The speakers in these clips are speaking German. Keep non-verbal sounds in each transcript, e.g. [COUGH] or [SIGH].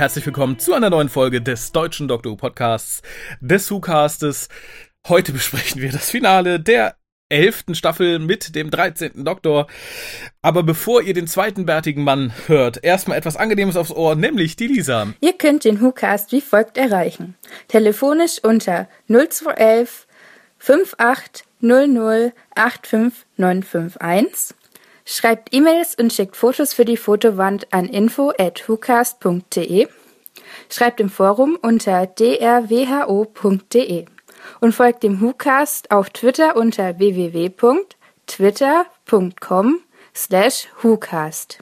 Herzlich willkommen zu einer neuen Folge des deutschen Doctor Who Podcasts, des Who-Castes. Heute besprechen wir das Finale der elften Staffel mit dem 13. Doktor. Aber bevor ihr den zweiten bärtigen Mann hört, erstmal etwas Angenehmes aufs Ohr, nämlich die Lisa. Ihr könnt den WhoCast wie folgt erreichen. Telefonisch unter 0211 5800 85951. Schreibt E-Mails und schickt Fotos für die Fotowand an info at whocast.de. Schreibt im Forum unter drwho.de und folgt dem WhoCast auf Twitter unter www.twitter.com slash WhoCast.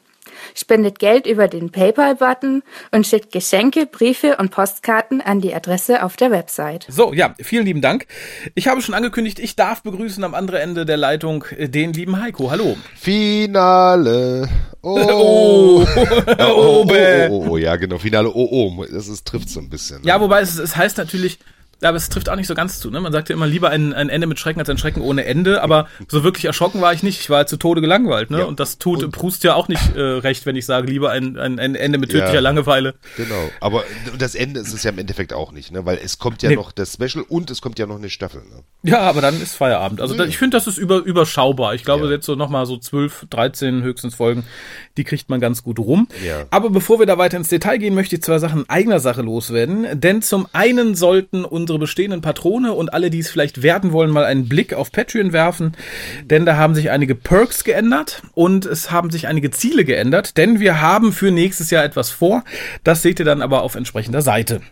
Spendet Geld über den PayPal-Button und schickt Geschenke, Briefe und Postkarten an die Adresse auf der Website. So, ja, vielen lieben Dank. Ich habe schon angekündigt, ich darf begrüßen am anderen Ende der Leitung den lieben Heiko. Hallo. Finale. Oh. [LAUGHS] Oh. oh, oh, oh, oh, oh, ja, genau. Finale. Oh, oh. Das ist, trifft so ein bisschen. Ne? Ja, wobei es, es heißt natürlich aber es trifft auch nicht so ganz zu. Ne? Man sagt ja immer lieber ein, ein Ende mit Schrecken als ein Schrecken ohne Ende. Aber so wirklich erschrocken war ich nicht. Ich war zu Tode gelangweilt. Ne? Ja. Und das tut und Proust ja auch nicht äh, recht, wenn ich sage, lieber ein, ein, ein Ende mit tödlicher ja, Langeweile. Genau. Aber das Ende ist es ja im Endeffekt auch nicht, ne? weil es kommt ja nee. noch das Special und es kommt ja noch eine Staffel. Ne? Ja, aber dann ist Feierabend. Also ja. ich finde, das ist über, überschaubar. Ich glaube, jetzt so nochmal so 12, 13 höchstens Folgen, die kriegt man ganz gut rum. Ja. Aber bevor wir da weiter ins Detail gehen, möchte ich zwei Sachen eigener Sache loswerden. Denn zum einen sollten unsere bestehenden Patrone und alle, die es vielleicht werden wollen, mal einen Blick auf Patreon werfen, denn da haben sich einige Perks geändert und es haben sich einige Ziele geändert, denn wir haben für nächstes Jahr etwas vor. Das seht ihr dann aber auf entsprechender Seite.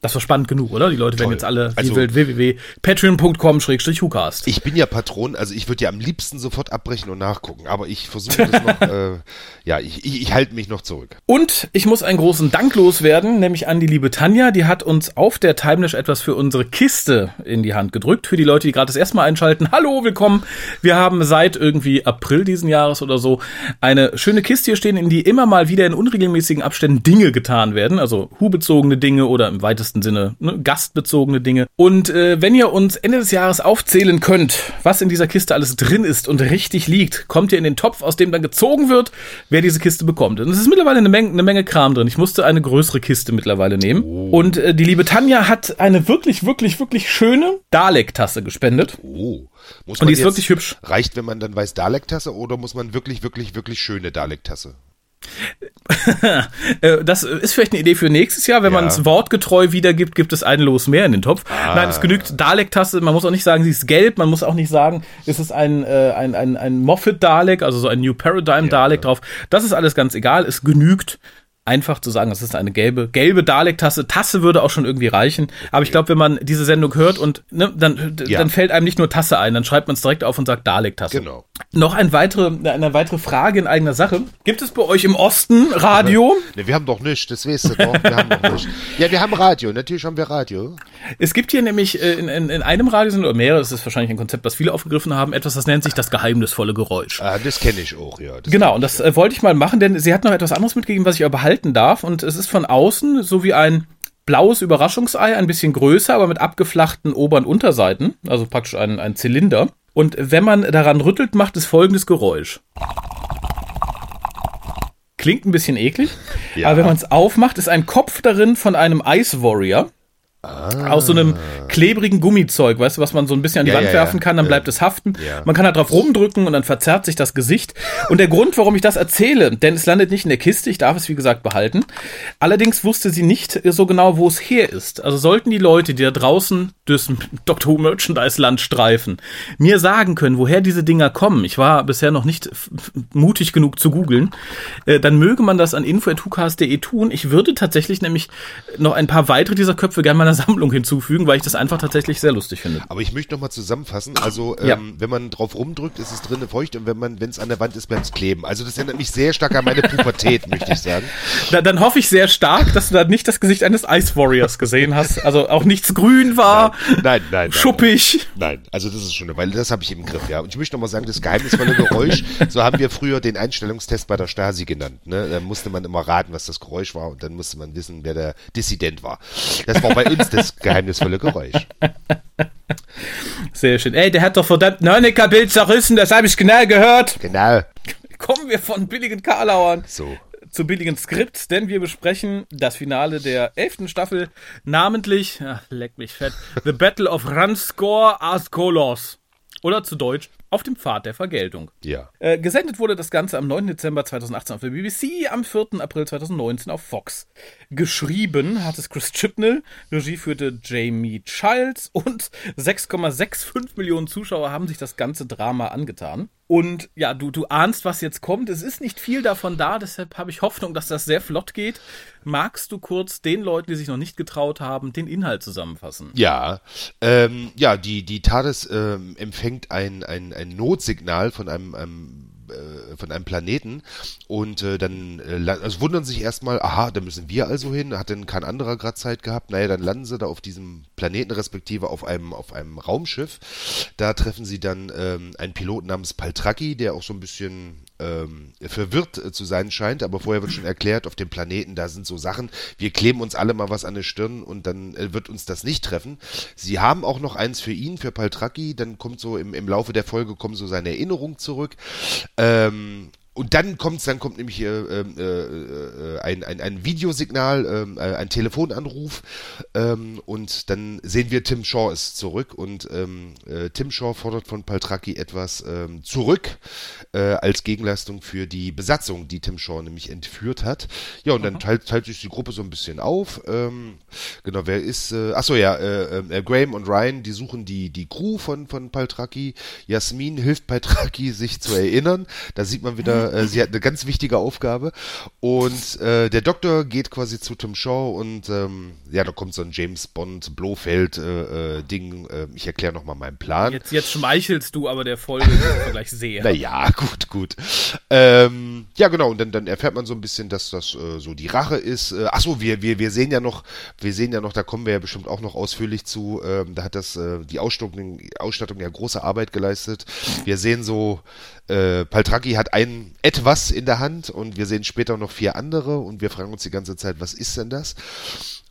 Das war spannend genug, oder? Die Leute Toll. werden jetzt alle also, www.patreon.com-hucast. Ich bin ja Patron, also ich würde ja am liebsten sofort abbrechen und nachgucken, aber ich versuche das noch, [LAUGHS] äh, ja, ich, ich, ich halte mich noch zurück. Und ich muss einen großen Dank loswerden, nämlich an die liebe Tanja, die hat uns auf der Timelash etwas für unsere Kiste in die Hand gedrückt. Für die Leute, die gerade das erste Mal einschalten, hallo, willkommen. Wir haben seit irgendwie April diesen Jahres oder so eine schöne Kiste hier stehen, in die immer mal wieder in unregelmäßigen Abständen Dinge getan werden, also hu-bezogene Dinge oder im weitesten weitesten Sinne ne, gastbezogene Dinge. Und äh, wenn ihr uns Ende des Jahres aufzählen könnt, was in dieser Kiste alles drin ist und richtig liegt, kommt ihr in den Topf, aus dem dann gezogen wird, wer diese Kiste bekommt. Und es ist mittlerweile eine Menge, eine Menge Kram drin. Ich musste eine größere Kiste mittlerweile nehmen. Oh. Und äh, die liebe Tanja hat eine wirklich, wirklich, wirklich schöne Dalek-Tasse gespendet. Oh. Muss und die ist wirklich hübsch. Reicht, wenn man dann weiß Dalek-Tasse oder muss man wirklich, wirklich, wirklich schöne Dalek-Tasse? [LAUGHS] Äh, das ist vielleicht eine Idee für nächstes Jahr. Wenn ja. man es wortgetreu wiedergibt, gibt es ein Los mehr in den Topf. Ah. Nein, es genügt Dalek-Tasse. Man muss auch nicht sagen, sie ist gelb. Man muss auch nicht sagen, es ist ein, äh, ein, ein, ein Moffat-Dalek, also so ein New Paradigm-Dalek ja. drauf. Das ist alles ganz egal. Es genügt einfach zu sagen, es ist eine gelbe, gelbe Dalek-Tasse. Tasse würde auch schon irgendwie reichen. Aber ich glaube, wenn man diese Sendung hört und ne, dann, ja. dann fällt einem nicht nur Tasse ein, dann schreibt man es direkt auf und sagt Dalek-Tasse. Genau. Noch ein weitere, eine weitere Frage in eigener Sache. Gibt es bei euch im Osten Radio? Ne, wir haben doch nichts, das weißt du doch. Wir haben doch nichts. Ja, wir haben Radio, natürlich haben wir Radio. Es gibt hier nämlich äh, in, in, in einem Radiosender, oder mehrere, das ist wahrscheinlich ein Konzept, was viele aufgegriffen haben, etwas, das nennt sich das geheimnisvolle Geräusch. Ah, das kenne ich auch, ja. Genau, und das äh, wollte ich mal machen, denn sie hat noch etwas anderes mitgegeben, was ich aber behalten darf. Und es ist von außen so wie ein blaues Überraschungsei, ein bisschen größer, aber mit abgeflachten Ober- und Unterseiten, also praktisch ein, ein Zylinder. Und wenn man daran rüttelt, macht es folgendes Geräusch. Klingt ein bisschen eklig, ja. aber wenn man es aufmacht, ist ein Kopf darin von einem Ice Warrior. Ah. Aus so einem klebrigen Gummizeug, weißt du, was man so ein bisschen an die ja, Wand ja, werfen kann, dann ja. bleibt es haften. Man kann da drauf rumdrücken und dann verzerrt sich das Gesicht. Und der Grund, warum ich das erzähle, denn es landet nicht in der Kiste, ich darf es wie gesagt behalten. Allerdings wusste sie nicht so genau, wo es her ist. Also sollten die Leute, die da draußen durchs Dr. Who Merchandise Land streifen, mir sagen können, woher diese Dinger kommen. Ich war bisher noch nicht mutig genug zu googeln. Äh, dann möge man das an info.hucast.de tun. Ich würde tatsächlich nämlich noch ein paar weitere dieser Köpfe gerne mal Sammlung hinzufügen, weil ich das einfach tatsächlich sehr lustig finde. Aber ich möchte nochmal zusammenfassen. Also, ähm, ja. wenn man drauf rumdrückt, ist es drinnen feucht und wenn man, wenn es an der Wand ist, bleibt es kleben. Also, das erinnert mich sehr stark an meine Pubertät, [LAUGHS] möchte ich sagen. Da, dann hoffe ich sehr stark, dass du da nicht das Gesicht eines Ice Warriors gesehen hast. Also auch nichts grün war. Nein, nein, nein. Schuppig. Nein, also das ist schon, weil das habe ich im Griff, ja. Und ich möchte nochmal sagen, das geheimnisvolle Geräusch, [LAUGHS] so haben wir früher den Einstellungstest bei der Stasi genannt. Ne? Da musste man immer raten, was das Geräusch war und dann musste man wissen, wer der Dissident war. Das war bei uns das geheimnisvolle Geräusch. Sehr schön. Ey, der hat doch verdammt Nonnecker-Bild zerrissen, das habe ich genau gehört. Genau. Kommen wir von billigen Karlauern. So. zu billigen Skripts, denn wir besprechen das Finale der elften Staffel, namentlich, ach, leck mich fett, The Battle of Ranskor Askolos. Oder zu Deutsch, auf dem Pfad der Vergeltung. Ja. Äh, gesendet wurde das Ganze am 9. Dezember 2018 auf der BBC, am 4. April 2019 auf Fox. Geschrieben hat es Chris Chibnall, Regie führte Jamie Childs und 6,65 Millionen Zuschauer haben sich das ganze Drama angetan. Und ja, du, du ahnst, was jetzt kommt. Es ist nicht viel davon da, deshalb habe ich Hoffnung, dass das sehr flott geht. Magst du kurz den Leuten, die sich noch nicht getraut haben, den Inhalt zusammenfassen? Ja, ähm, ja, die, die TARDIS ähm, empfängt ein, ein, ein Notsignal von einem, einem äh, von einem Planeten und äh, dann äh, also wundern sich erstmal, aha, da müssen wir also hin, hat denn kein anderer gerade Zeit gehabt? Naja, dann landen sie da auf diesem Planeten, respektive auf einem, auf einem Raumschiff. Da treffen sie dann ähm, einen Piloten namens Paltraki, der auch so ein bisschen ähm, verwirrt äh, zu sein scheint, aber vorher wird schon erklärt, auf dem Planeten, da sind so Sachen, wir kleben uns alle mal was an die Stirn und dann äh, wird uns das nicht treffen. Sie haben auch noch eins für ihn, für Paltraki, dann kommt so im, im Laufe der Folge kommen so seine Erinnerungen zurück. Ähm, und dann kommt dann kommt nämlich äh, äh, äh, ein, ein, ein Videosignal, ähm, äh, ein Telefonanruf ähm, und dann sehen wir Tim Shaw ist zurück und ähm, äh, Tim Shaw fordert von Paltraki etwas ähm, zurück äh, als Gegenleistung für die Besatzung, die Tim Shaw nämlich entführt hat. Ja und dann teilt, teilt sich die Gruppe so ein bisschen auf. Ähm, genau, wer ist? Äh, achso ja, äh, äh, Graham und Ryan, die suchen die die Crew von von Paltraki. Jasmin hilft Paltraki sich zu erinnern. Da sieht man wieder äh, sie hat eine ganz wichtige Aufgabe. Und äh, der Doktor geht quasi zu Tim Shaw und ähm, ja, da kommt so ein James Bond Blofeld-Ding. Äh, äh, ich erkläre nochmal meinen Plan. Jetzt, jetzt schmeichelst du aber der Folge gleich sehr. [LAUGHS] Naja, gut, gut. Ähm, ja, genau, und dann, dann erfährt man so ein bisschen, dass das äh, so die Rache ist. Äh, achso, wir, wir, wir sehen ja noch, wir sehen ja noch, da kommen wir ja bestimmt auch noch ausführlich zu, ähm, da hat das äh, die Ausstattung, Ausstattung ja große Arbeit geleistet. Wir sehen so, äh, Paltraki hat ein etwas in der Hand und wir sehen später noch vier andere und wir fragen uns die ganze Zeit, was ist denn das?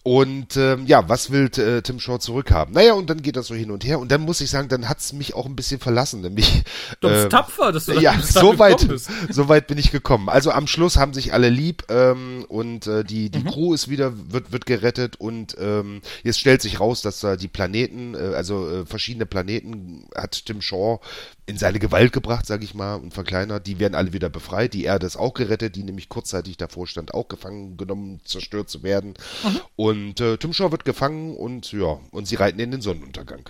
Und ähm, ja, was will äh, Tim Shaw zurückhaben? Naja, und dann geht das so hin und her. Und dann muss ich sagen, dann hat's mich auch ein bisschen verlassen. Nämlich, du bist ähm, tapfer, dass du Ja, so weit, so weit bin ich gekommen. Also am Schluss haben sich alle lieb ähm, und äh, die, die mhm. Crew ist wieder, wird, wird gerettet und ähm, jetzt stellt sich raus, dass da die Planeten, äh, also äh, verschiedene Planeten hat Tim Shaw in seine Gewalt gebracht, sage ich mal, und verkleinert. Die werden alle wieder befreit. Die Erde ist auch gerettet, die nämlich kurzzeitig davor stand, auch gefangen genommen, zerstört zu werden. Mhm. Und äh, Tim Shaw wird gefangen und ja, und sie reiten in den Sonnenuntergang.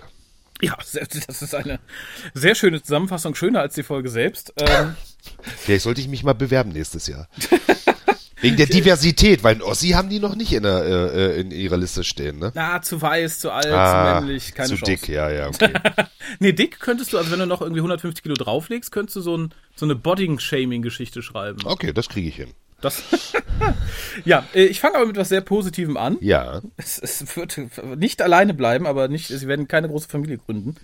Ja, das ist eine sehr schöne Zusammenfassung, schöner als die Folge selbst. Ähm, [LAUGHS] Vielleicht sollte ich mich mal bewerben nächstes Jahr. [LAUGHS] Wegen der Diversität, weil Ossi haben die noch nicht in, der, äh, äh, in ihrer Liste stehen, ne? Na, zu weiß, zu alt, ah, zu männlich, keine zu Chance. dick, ja, ja, okay. [LAUGHS] nee, dick könntest du, also wenn du noch irgendwie 150 Kilo drauflegst, könntest du so, ein, so eine Bodying-Shaming-Geschichte schreiben. Okay, das kriege ich hin. Das [LAUGHS] ja, äh, ich fange aber mit was sehr Positivem an. Ja. Es, es, wird nicht alleine bleiben, aber nicht, sie werden keine große Familie gründen.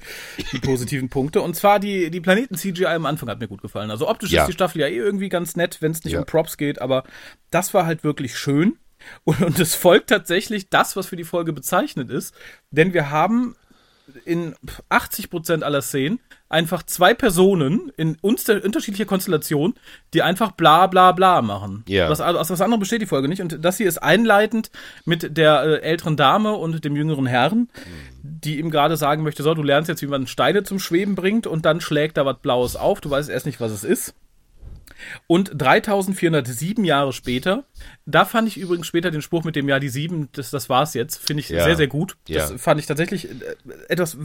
Die positiven Punkte. Und zwar die, die Planeten-CGI am Anfang hat mir gut gefallen. Also optisch ja. ist die Staffel ja eh irgendwie ganz nett, wenn es nicht ja. um Props geht, aber das war halt wirklich schön. Und, und es folgt tatsächlich das, was für die Folge bezeichnet ist. Denn wir haben in 80% aller Szenen einfach zwei Personen in unterschiedlicher Konstellation, die einfach bla bla bla machen. Ja. Was, aus was anderem besteht die Folge nicht. Und das hier ist einleitend mit der äh, älteren Dame und dem jüngeren Herrn, mhm. die ihm gerade sagen möchte, so, du lernst jetzt, wie man Steine zum Schweben bringt und dann schlägt da was Blaues auf. Du weißt erst nicht, was es ist. Und 3407 Jahre später, da fand ich übrigens später den Spruch mit dem Jahr die sieben, das, das war's jetzt, finde ich ja. sehr, sehr gut. Das ja. fand ich tatsächlich äh, etwas,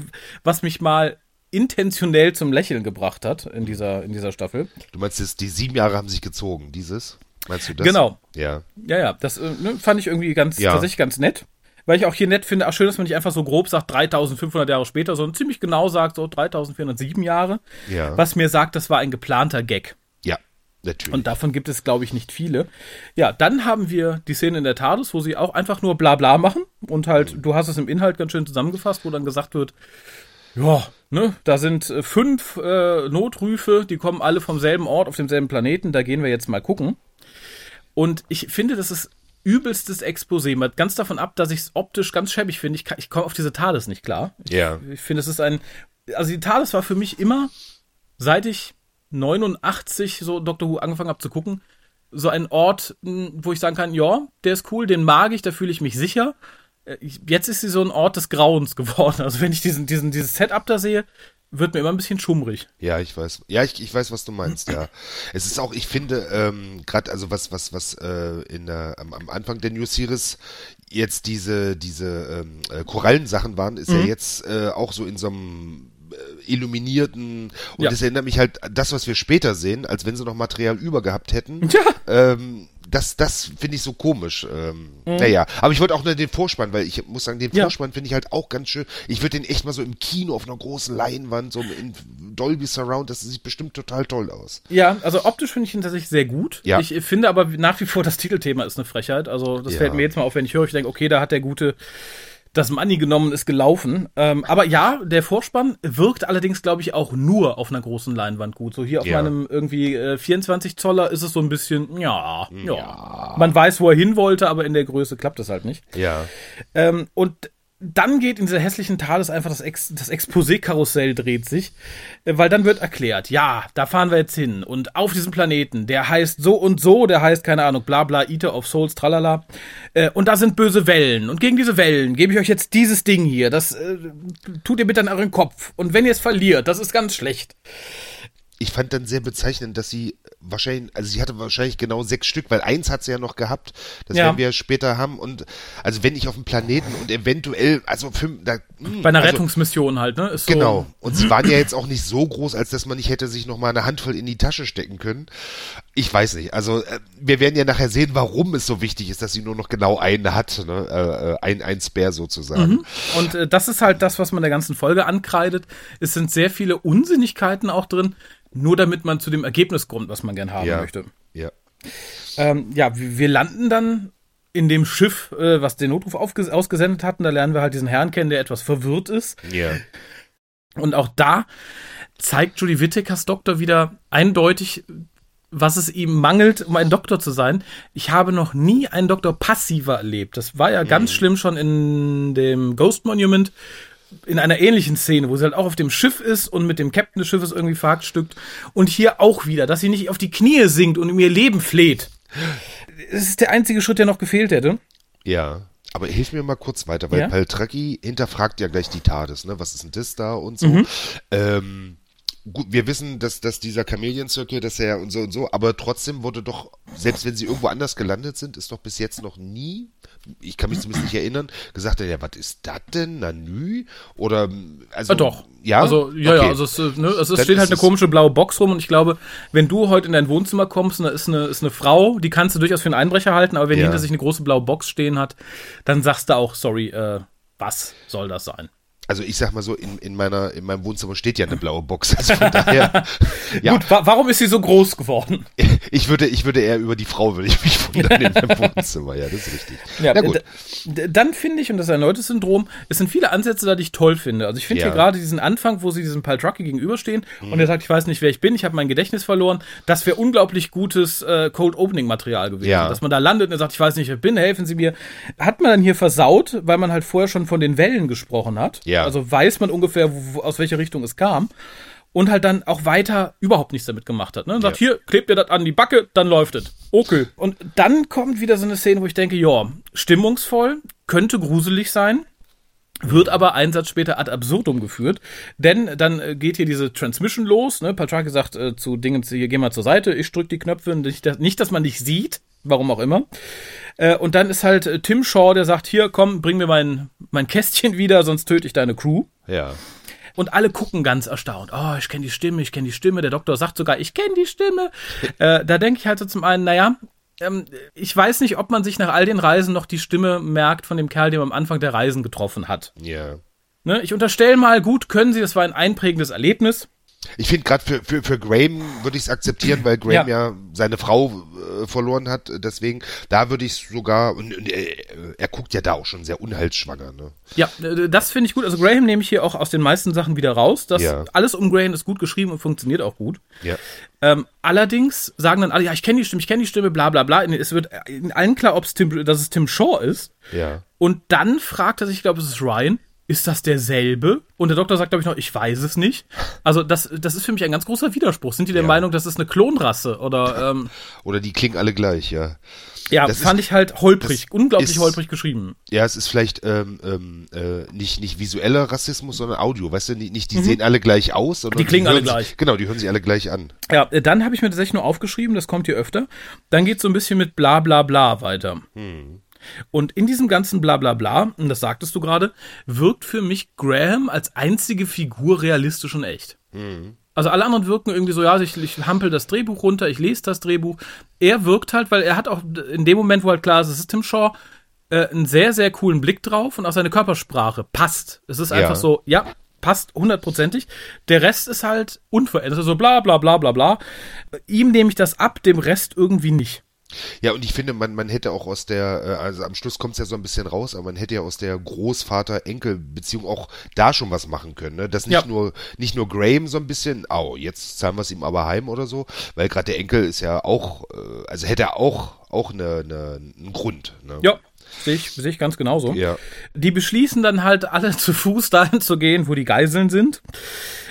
was mich mal intentionell zum Lächeln gebracht hat in dieser, in dieser Staffel. Du meinst, jetzt, die sieben Jahre haben sich gezogen, dieses? Meinst du das? Genau. Ja. Ja, ja, das äh, ne, fand ich irgendwie ganz, ja. tatsächlich ganz nett. Weil ich auch hier nett finde, auch schön, dass man nicht einfach so grob sagt 3500 Jahre später, sondern ziemlich genau sagt so 3407 Jahre. Ja. Was mir sagt, das war ein geplanter Gag. Natürlich. Und davon gibt es, glaube ich, nicht viele. Ja, dann haben wir die Szene in der TARDIS, wo sie auch einfach nur bla bla machen und halt, mhm. du hast es im Inhalt ganz schön zusammengefasst, wo dann gesagt wird, ja, ne, da sind äh, fünf äh, Notrüfe, die kommen alle vom selben Ort auf demselben Planeten, da gehen wir jetzt mal gucken. Und ich finde, das ist übelstes Exposé, mal ganz davon ab, dass ich es optisch ganz schäbig finde. Ich, ich komme auf diese TARDIS nicht klar. Ja. Ich, ich finde, es ist ein, also die TARDIS war für mich immer, seit ich 89 so Doctor Who angefangen habe zu gucken, so ein Ort, wo ich sagen kann, ja, der ist cool, den mag ich, da fühle ich mich sicher. Äh, jetzt ist sie so ein Ort des Grauens [LAUGHS] geworden. Also wenn ich diesen, diesen, dieses Setup da sehe, wird mir immer ein bisschen schummrig. Ja, ich weiß. Ja, ich, ich weiß, was du meinst, ja. [CLEARS THROAT] es ist auch, ich finde, ähm, gerade also was, was, was äh, in der, am, am Anfang der New Series jetzt diese, diese ähm, äh, Korallensachen waren, ist mhm. ja jetzt äh, auch so in so einem illuminierten und ja. das erinnert mich halt das, was wir später sehen, als wenn sie noch Material über gehabt hätten. [LAUGHS] Ja. Ähm, das, das finde ich so komisch. Ähm, mhm. Naja, aber ich wollte auch nur den Vorspann, weil ich muss sagen, den ja. Vorspann finde ich halt auch ganz schön. Ich würde den echt mal so im Kino auf einer großen Leinwand, so in Dolby Surround, das sieht bestimmt total toll aus. Ja, also optisch finde ich ihn tatsächlich sehr gut. Ja. Ich finde aber nach wie vor, das Titelthema ist eine Frechheit. Also das ja. fällt mir jetzt mal auf, wenn ich höre, ich denke, okay, da hat der gute das Money genommen ist gelaufen. Ähm, aber ja, der Vorspann wirkt allerdings, glaube ich, auch nur auf einer großen Leinwand gut. So hier auf ja. meinem irgendwie äh, 24 Zoller ist es so ein bisschen, ja, ja, ja. Man weiß, wo er hin wollte, aber in der Größe klappt es halt nicht. Ja. Ähm, und dann geht in dieser hässlichen Tales einfach das, Ex das Exposé-Karussell dreht sich, äh, weil dann wird erklärt, ja, da fahren wir jetzt hin und auf diesem Planeten, der heißt so und so, der heißt, keine Ahnung, bla bla, Eater of Souls, tralala, äh, und da sind böse Wellen. Und gegen diese Wellen gebe ich euch jetzt dieses Ding hier, das äh, tut ihr bitte in euren Kopf. Und wenn ihr es verliert, das ist ganz schlecht. Ich fand dann sehr bezeichnend, dass sie wahrscheinlich, also sie hatte wahrscheinlich genau sechs Stück, weil eins hat sie ja noch gehabt. Das ja. werden wir später haben. Und also wenn ich auf dem Planeten und eventuell, also fünf, da, mh, hm, bei einer also, Rettungsmission halt, ne? Ist genau. So. Und sie waren ja jetzt auch nicht so groß, als dass man nicht hätte sich noch mal eine Handvoll in die Tasche stecken können. Ich weiß nicht. Also äh, wir werden ja nachher sehen, warum es so wichtig ist, dass sie nur noch genau eine hat, ne? Äh, äh ein, ein Spare sozusagen. Mhm. Und äh, das ist halt das, was man der ganzen Folge ankreidet. Es sind sehr viele Unsinnigkeiten auch drin nur damit man zu dem Ergebnis kommt, was man gern haben ja. möchte. Ja. Ähm, ja, wir landen dann in dem Schiff, äh, was den Notruf ausgesendet hatten. Da lernen wir halt diesen Herrn kennen, der etwas verwirrt ist. Ja. Und auch da zeigt Judy Whittakers Doktor wieder eindeutig, was es ihm mangelt, um ein Doktor zu sein. Ich habe noch nie einen Doktor passiver erlebt. Das war ja mhm. ganz schlimm schon in dem Ghost Monument, in einer ähnlichen Szene, wo sie halt auch auf dem Schiff ist und mit dem Captain des Schiffes irgendwie verhackstückt. Und hier auch wieder, dass sie nicht auf die Knie sinkt und um ihr Leben fleht. Das ist der einzige Schritt, der noch gefehlt hätte. Ja. Aber hilf mir mal kurz weiter, weil ja? Paltraki hinterfragt ja gleich die TARDIS, ne? Was ist denn das da und so. Mhm. Ähm, gut, wir wissen, dass, dass dieser Chameleon-Circle, dass er und so und so, aber trotzdem wurde doch, selbst wenn sie irgendwo anders gelandet sind, ist doch bis jetzt noch nie ich kann mich zumindest nicht erinnern, gesagt ja, was ist das denn, Nanü? Oder, also. Ja, doch. Ja? Also, ja, okay. ja, also es, ne, also es steht halt eine komische blaue Box rum und ich glaube, wenn du heute in dein Wohnzimmer kommst und da ist eine, ist eine Frau, die kannst du durchaus für einen Einbrecher halten, aber wenn ja. hinter sich eine große blaue Box stehen hat, dann sagst du auch, sorry, äh, was soll das sein? Also ich sag mal so, in, in meiner, in meinem Wohnzimmer steht ja eine blaue Box. [LAUGHS] Also von daher. [LAUGHS] ja. Gut, wa warum ist sie so groß geworden? [LAUGHS] Ich würde, ich würde eher über die Frau würde ich mich wundern in meinem Wohnzimmer. Ja, das ist richtig. Ja, Na gut. Dann finde ich, und das ist ein erneutes Syndrom, es sind viele Ansätze da, die ich toll finde. Also ich finde ja. hier gerade diesen Anfang, wo sie diesem Paltrucky gegenüberstehen mhm. und er sagt, ich weiß nicht, wer ich bin, ich habe mein Gedächtnis verloren. Das wäre unglaublich gutes äh, Cold Opening Material gewesen. Ja. Dass man da landet und er sagt, ich weiß nicht, wer ich bin, helfen Sie mir. Hat man dann hier versaut, weil man halt vorher schon von den Wellen gesprochen hat. Ja. Also weiß man ungefähr, wo, aus welcher Richtung es kam. Und halt dann auch weiter überhaupt nichts damit gemacht hat. Ne? Und sagt, ja. hier, klebt ihr das an die Backe, dann läuft es. Okay. Und dann kommt wieder so eine Szene, wo ich denke, ja, stimmungsvoll, könnte gruselig sein, wird aber einen Satz später ad absurdum geführt, denn dann äh, geht hier diese Transmission los, ne? Patraki sagt äh, zu Dingen, hier geh mal zur Seite, ich drück die Knöpfe, nicht, dass, nicht, dass man dich sieht, warum auch immer. Äh, und dann ist halt äh, Tim Shaw, der sagt, hier, komm, bring mir mein, mein Kästchen wieder, sonst töte ich deine Crew. Ja. Und alle gucken ganz erstaunt. Oh, ich kenne die Stimme, ich kenne die Stimme. Der Doktor sagt sogar, ich kenne die Stimme. [LAUGHS] äh, da denke ich halt so zum einen, naja, ähm, ich weiß nicht, ob man sich nach all den Reisen noch die Stimme merkt von dem Kerl, den man am Anfang der Reisen getroffen hat. Ja. Ne, ich unterstelle mal, gut, können Sie, das war ein einprägendes Erlebnis. Ich finde gerade für, für, für Graham würde ich es akzeptieren, weil Graham ja, ja seine Frau äh, verloren hat. Deswegen, da würde ich sogar, und, und er, er, guckt ja da auch schon sehr unheilsschwanger. Ne? Ja, äh, das finde ich gut. Also Graham nehme ich hier auch aus den meisten Sachen wieder raus. Das, ja. Alles um Graham ist gut geschrieben und funktioniert auch gut. Ja. Ähm, allerdings sagen dann alle, ja, ich kenne die Stimme, ich kenne die Stimme, bla bla bla. Es wird in allen klar, ob's Tim, dass es Tim Shaw ist. Ja. Und dann fragt er sich, ich glaube, es ist Ryan, ist das derselbe? Und der Doktor sagt, glaube ich, noch, ich weiß es nicht. Also das, das ist für mich ein ganz großer Widerspruch. Sind die der ja. Meinung, das ist eine Klonrasse? Oder, ähm, oder die klingen alle gleich, ja. Ja, das fand ist, ich halt holprig, unglaublich ist, holprig geschrieben. Ja, es ist vielleicht ähm, ähm, äh, nicht, nicht visueller Rassismus, sondern Audio. Weißt du, nicht, nicht die mhm. sehen alle gleich aus, sondern die klingen die alle gleich. Sich, genau, die hören sich alle gleich an. Ja, äh, dann habe ich mir tatsächlich nur aufgeschrieben, das kommt hier öfter. Dann geht es so ein bisschen mit bla bla bla weiter. Hm. Und in diesem ganzen Blablabla, und das sagtest du gerade, wirkt für mich Graham als einzige Figur realistisch und echt. Mhm. Also alle anderen wirken irgendwie so, ja, ich, ich hampel das Drehbuch runter, ich lese das Drehbuch. Er wirkt halt, weil er hat auch in dem Moment, wo halt klar ist, es ist Tim Shaw, äh, einen sehr, sehr coolen Blick drauf und auch seine Körpersprache passt. Es ist einfach ja. so, ja, passt hundertprozentig. Der Rest ist halt unverändert, also bla bla bla bla bla. Ihm nehme ich das ab, dem Rest irgendwie nicht. Ja, und ich finde, man, man hätte auch aus der, äh, also am Schluss kommt es ja so ein bisschen raus, aber man hätte ja aus der Großvater-Enkel-Beziehung auch da schon was machen können. Ne? Dass nicht ja. nur nicht nur Graham so ein bisschen, au, jetzt zahlen wir es ihm aber heim oder so, weil gerade der Enkel ist ja auch, äh, also hätte er auch auch eine, eine, einen Grund. Ne? Ja, Sehe ich, sehe ich ganz genauso. Ja. Die beschließen dann halt alle [LAUGHS] zu Fuß dahin zu gehen, wo die Geiseln sind.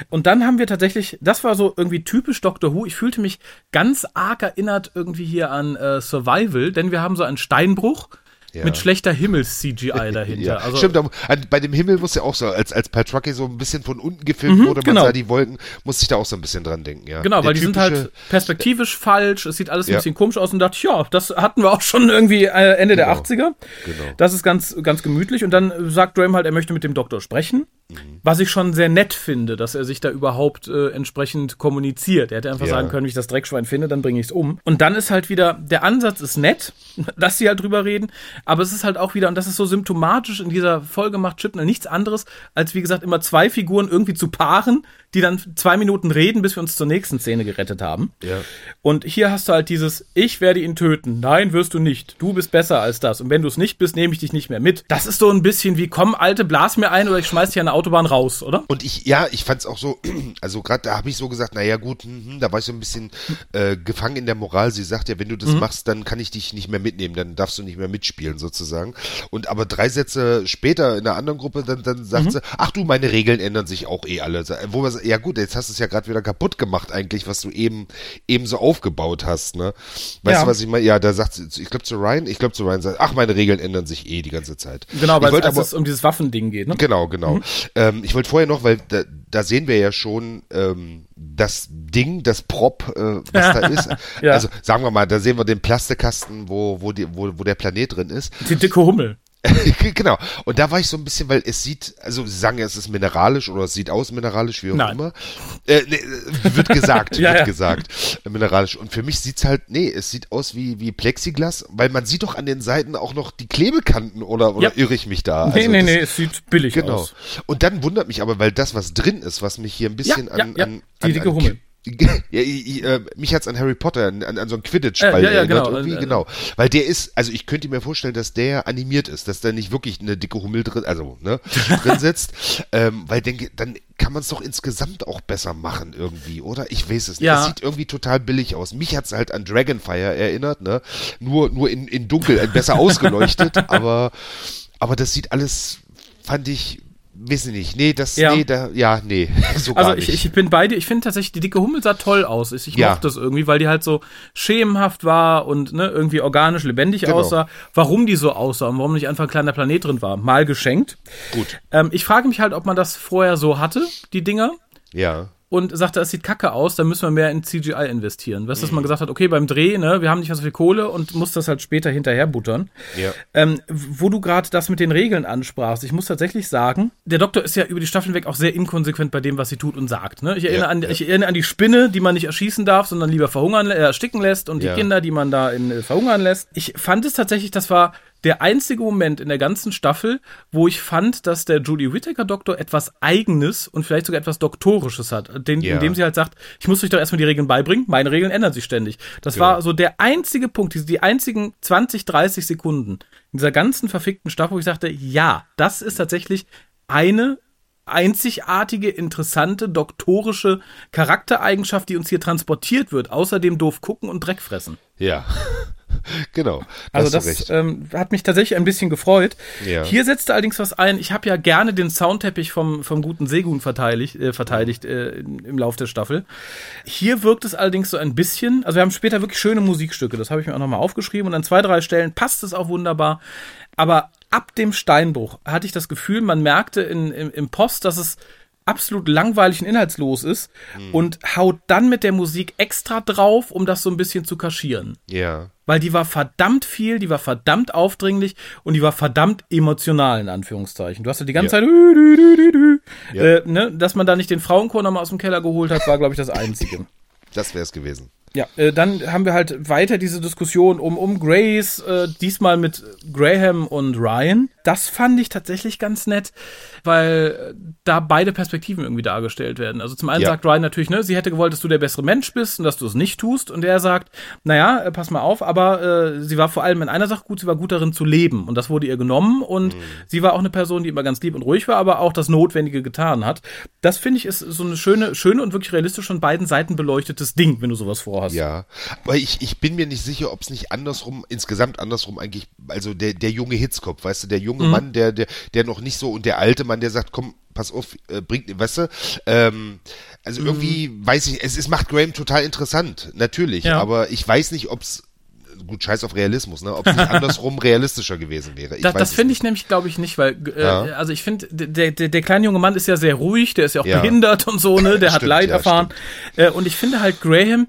Und dann haben wir tatsächlich, das war so irgendwie typisch Doctor Who. Ich fühlte mich ganz arg erinnert irgendwie hier an äh, Survival, denn wir haben so einen Steinbruch ja. Mit schlechter Himmels-CGI [LAUGHS] dahinter. ja. also, Stimmt, bei dem Himmel muss ja auch so, als, als Patrucky so ein bisschen von unten gefilmt mhm, wurde, man genau. sah die Wolken, muss ich da auch so ein bisschen dran denken, ja. Genau, Der weil die sind halt perspektivisch falsch, es sieht alles ein ja. bisschen komisch aus und dachte, ja, das hatten wir auch schon irgendwie äh, Ende genau. der 80er. Genau. Das ist ganz, ganz gemütlich und dann sagt Graham halt, er möchte mit dem Doktor sprechen. Mhm. Was ich schon sehr nett finde, dass er sich da überhaupt äh, entsprechend kommuniziert. Er hätte einfach ja. sagen können, wenn ich das Dreckschwein finde, dann bringe ich es um. Und dann ist halt wieder, der Ansatz ist nett, [LAUGHS] dass sie halt drüber reden, aber es ist halt auch wieder, und das ist so symptomatisch in dieser Folge macht Chipnell nichts anderes, als wie gesagt immer zwei Figuren irgendwie zu paaren, die dann zwei Minuten reden, bis wir uns zur nächsten Szene gerettet haben. Ja. Und hier hast du halt dieses, ich werde ihn töten. Nein, wirst du nicht. Du bist besser als das. Und wenn du es nicht bist, nehme ich dich nicht mehr mit. Das ist so ein bisschen wie, komm, Alte, blas mir ein oder ich schmeiß dich an der Autobahn raus, oder? Und ich, ja, ich fand's auch so, [CLEARS THROAT] also gerade da habe ich so gesagt, naja gut, hm, hm, da war ich so ein bisschen äh, gefangen in der Moral. Sie sagt ja, wenn du das mhm. machst, dann kann ich dich nicht mehr mitnehmen, dann darfst du nicht mehr mitspielen sozusagen. Und aber drei Sätze später in einer anderen Gruppe, dann, dann sagt mhm. sie, ach du, meine Regeln ändern sich auch eh alle. Wo wir, ja gut, jetzt hast du es ja gerade wieder kaputt gemacht eigentlich, was du eben eben so aufgebaut hast, ne? Weißt ja. du, was ich meine? Ja, da sagt sie, ich glaube zu Ryan, ich glaube zu Ryan sagt, ach, meine Regeln ändern sich eh die ganze Zeit. Genau, weil es, es um dieses Waffending geht, ne? Genau, genau. Mhm. Ähm, ich wollte vorher noch, weil da, da sehen wir ja schon ähm, das Ding, das Prop, äh, was da [LAUGHS] ist. ja. Also sagen wir mal, da sehen wir den Plastikkasten, wo, wo, die, wo, wo der Planet drin ist. Die dicke Hummel. [LAUGHS] genau. Und da war ich so ein bisschen, weil es sieht, also sie sagen ja, es ist mineralisch oder es sieht aus mineralisch, wie auch Nein. immer. Äh, nee, wird gesagt, [LAUGHS] ja, wird ja. gesagt. Äh, mineralisch. Und für mich sieht's halt, nee, es sieht aus wie, wie Plexiglas, weil man sieht doch an den Seiten auch noch die Klebekanten oder, oder ja. irre ich mich da? Nee, also nee, das, nee, es sieht billig genau. aus. Und dann wundert mich aber, weil das, was drin ist, was mich hier ein bisschen an, an, die dicke Hummel [LAUGHS] ja, ich, äh, mich hat's an Harry Potter, an, an so einen Quidditch-Ball äh, ja, ja, genau. Irgendwie, äh, genau. Weil der ist, also ich könnte mir vorstellen, dass der animiert ist, dass da nicht wirklich eine dicke Hummel drin, also, ne, [LAUGHS] drin sitzt. ähm, weil denke, dann kann man es doch insgesamt auch besser machen irgendwie, oder? Ich weiß es nicht. Ja. Es sieht irgendwie total billig aus. Mich hat's halt an Dragonfire erinnert, ne? Nur, nur in, in dunkel, äh, besser ausgeleuchtet, [LAUGHS] aber, aber das sieht alles, fand ich, Wissen nicht. Nee, das, ja. nee, da, ja, nee. [LAUGHS] So also ich, ich bin bei dir, ich finde tatsächlich, die dicke Hummel sah toll aus. Ich ja. mochte das irgendwie, weil die halt so schemenhaft war und ne, irgendwie organisch lebendig genau. aussah. Warum die so aussah und warum nicht einfach ein kleiner Planet drin war. Mal geschenkt. Gut. Ähm, ich frage mich halt, ob man das vorher so hatte, die Dinger. Ja und sagte, es sieht kacke aus, dann müssen wir mehr in CGI investieren. Weißt du, dass man mhm. gesagt hat, okay, beim Dreh, ne, wir haben nicht mehr so viel Kohle und muss das halt später hinterher buttern. Ja. Ähm, wo du gerade das mit den Regeln ansprachst, ich muss tatsächlich sagen, der Doktor ist ja über die Staffeln weg auch sehr inkonsequent bei dem, was sie tut und sagt. Ne? Ich, erinnere ja, an, ja. ich erinnere an die Spinne, die man nicht erschießen darf, sondern lieber verhungern, äh, ersticken lässt und die Kinder, die man da in, äh, verhungern lässt. Ich fand es tatsächlich, das war der einzige Moment in der ganzen Staffel, wo ich fand, dass der Judy Whittaker Doktor etwas Eigenes und vielleicht sogar etwas Doktorisches hat, den, ja. indem sie halt sagt, ich muss euch doch erstmal die Regeln beibringen, meine Regeln ändern sich ständig. Das ja. war so der einzige Punkt, die, die einzigen 20, 30 Sekunden in dieser ganzen verfickten Staffel, wo ich sagte, ja, das ist tatsächlich eine einzigartige, interessante, doktorische Charaktereigenschaft, die uns hier transportiert wird. Außerdem doof gucken und Dreck fressen. Ja. [LAUGHS] genau. Also das ähm, hat mich tatsächlich ein bisschen gefreut. Ja. Hier setzte allerdings was ein. Ich habe ja gerne den Soundteppich vom, vom guten Segun verteidigt, äh, verteidigt äh, im Lauf der Staffel. Hier wirkt es allerdings so ein bisschen, also wir haben später wirklich schöne Musikstücke, das habe ich mir auch nochmal aufgeschrieben und an zwei, drei Stellen passt es auch wunderbar. Aber ab dem Steinbruch hatte ich das Gefühl, man merkte in, im, im Post, dass es absolut langweilig und inhaltslos ist mhm. und haut dann mit der Musik extra drauf, um das so ein bisschen zu kaschieren. Ja. Weil die war verdammt viel, die war verdammt aufdringlich und die war verdammt emotional, in Anführungszeichen. Du hast ja die ganze ja. Zeit, dü, dü, dü, ja. äh, ne, dass man da nicht den Frauenchor nochmal aus dem Keller geholt hat, war, glaube ich, das Einzige. [LAUGHS] Das wäre es gewesen. Ja, äh, dann haben wir halt weiter diese Diskussion um, um Grace, äh, diesmal mit Graham und Ryan. Das fand ich tatsächlich ganz nett, weil da beide Perspektiven irgendwie dargestellt werden. Also zum einen ja. sagt Ryan natürlich, ne, sie hätte gewollt, dass du der bessere Mensch bist und dass du es nicht tust. Und er sagt, naja, äh, pass mal auf, aber äh, sie war vor allem in einer Sache gut, sie war gut darin zu leben. Und das wurde ihr genommen. Und mhm. sie war auch eine Person, die immer ganz lieb und ruhig war, aber auch das Notwendige getan hat. Das finde ich ist so eine schöne, schöne und wirklich realistisch von beiden Seiten beleuchtetes Ding, wenn du sowas vorhast. Ja, aber ich, ich bin mir nicht sicher, ob es nicht andersrum, insgesamt andersrum eigentlich, also der, der junge Hitzkopf, weißt du, der junge mhm. Mann, der, der, der noch nicht so und der alte Mann, der sagt, komm, pass auf, äh, bringt, weißt du, ähm, also irgendwie mhm. weiß ich, es, es macht Graham total interessant, natürlich, ja. aber ich weiß nicht, ob es gut, scheiß auf Realismus, ne? Ob es nicht [LAUGHS] andersrum realistischer gewesen wäre. Ich das das finde ich nämlich, glaube ich, nicht, weil, äh, ja. also ich finde, der, der, der kleine junge Mann ist ja sehr ruhig, der ist ja auch ja. behindert und so, ne? Der stimmt, hat Leid erfahren. Äh, und ich finde halt, Graham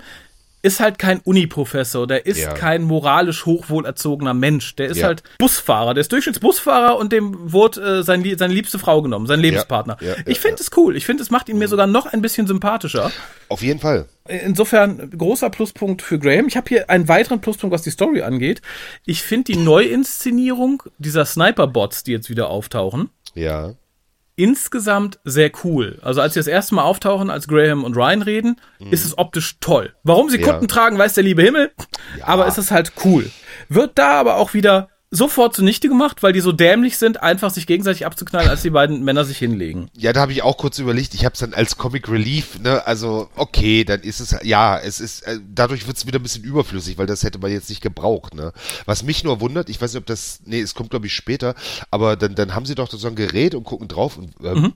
ist halt kein Uniprofessor, der ist ja. kein moralisch hochwohlerzogener Mensch, der ist ja. halt Busfahrer, der ist Durchschnittsbusfahrer und dem wurde äh, sein, seine liebste Frau genommen, sein Lebenspartner. Ja. ich finde es cool, ich finde es macht ihn mir mhm. sogar noch ein bisschen sympathischer. Auf jeden Fall. Insofern großer Pluspunkt für Graham. Ich habe hier einen weiteren Pluspunkt, was die Story angeht. Ich finde die Neuinszenierung dieser Sniper-Bots, die jetzt wieder auftauchen. Ja insgesamt sehr cool. Also als sie das erste Mal auftauchen, als Graham und Ryan reden, mhm. ist es optisch toll. Warum sie ja. Kutten tragen, weiß der liebe Himmel. Ja. Aber es ist halt cool. Wird da aber auch wieder sofort zunichte gemacht, weil die so dämlich sind, einfach sich gegenseitig abzuknallen, als die beiden Männer sich hinlegen. Ja, da habe ich auch kurz überlegt, ich habe es dann als Comic Relief, ne, also okay, dann ist es, ja, es ist, äh, dadurch wird es wieder ein bisschen überflüssig, weil das hätte man jetzt nicht gebraucht, ne. Was mich nur wundert, ich weiß nicht, ob das, nee, es kommt glaube ich später, aber dann, dann haben sie doch so ein Gerät und gucken drauf und äh, mhm.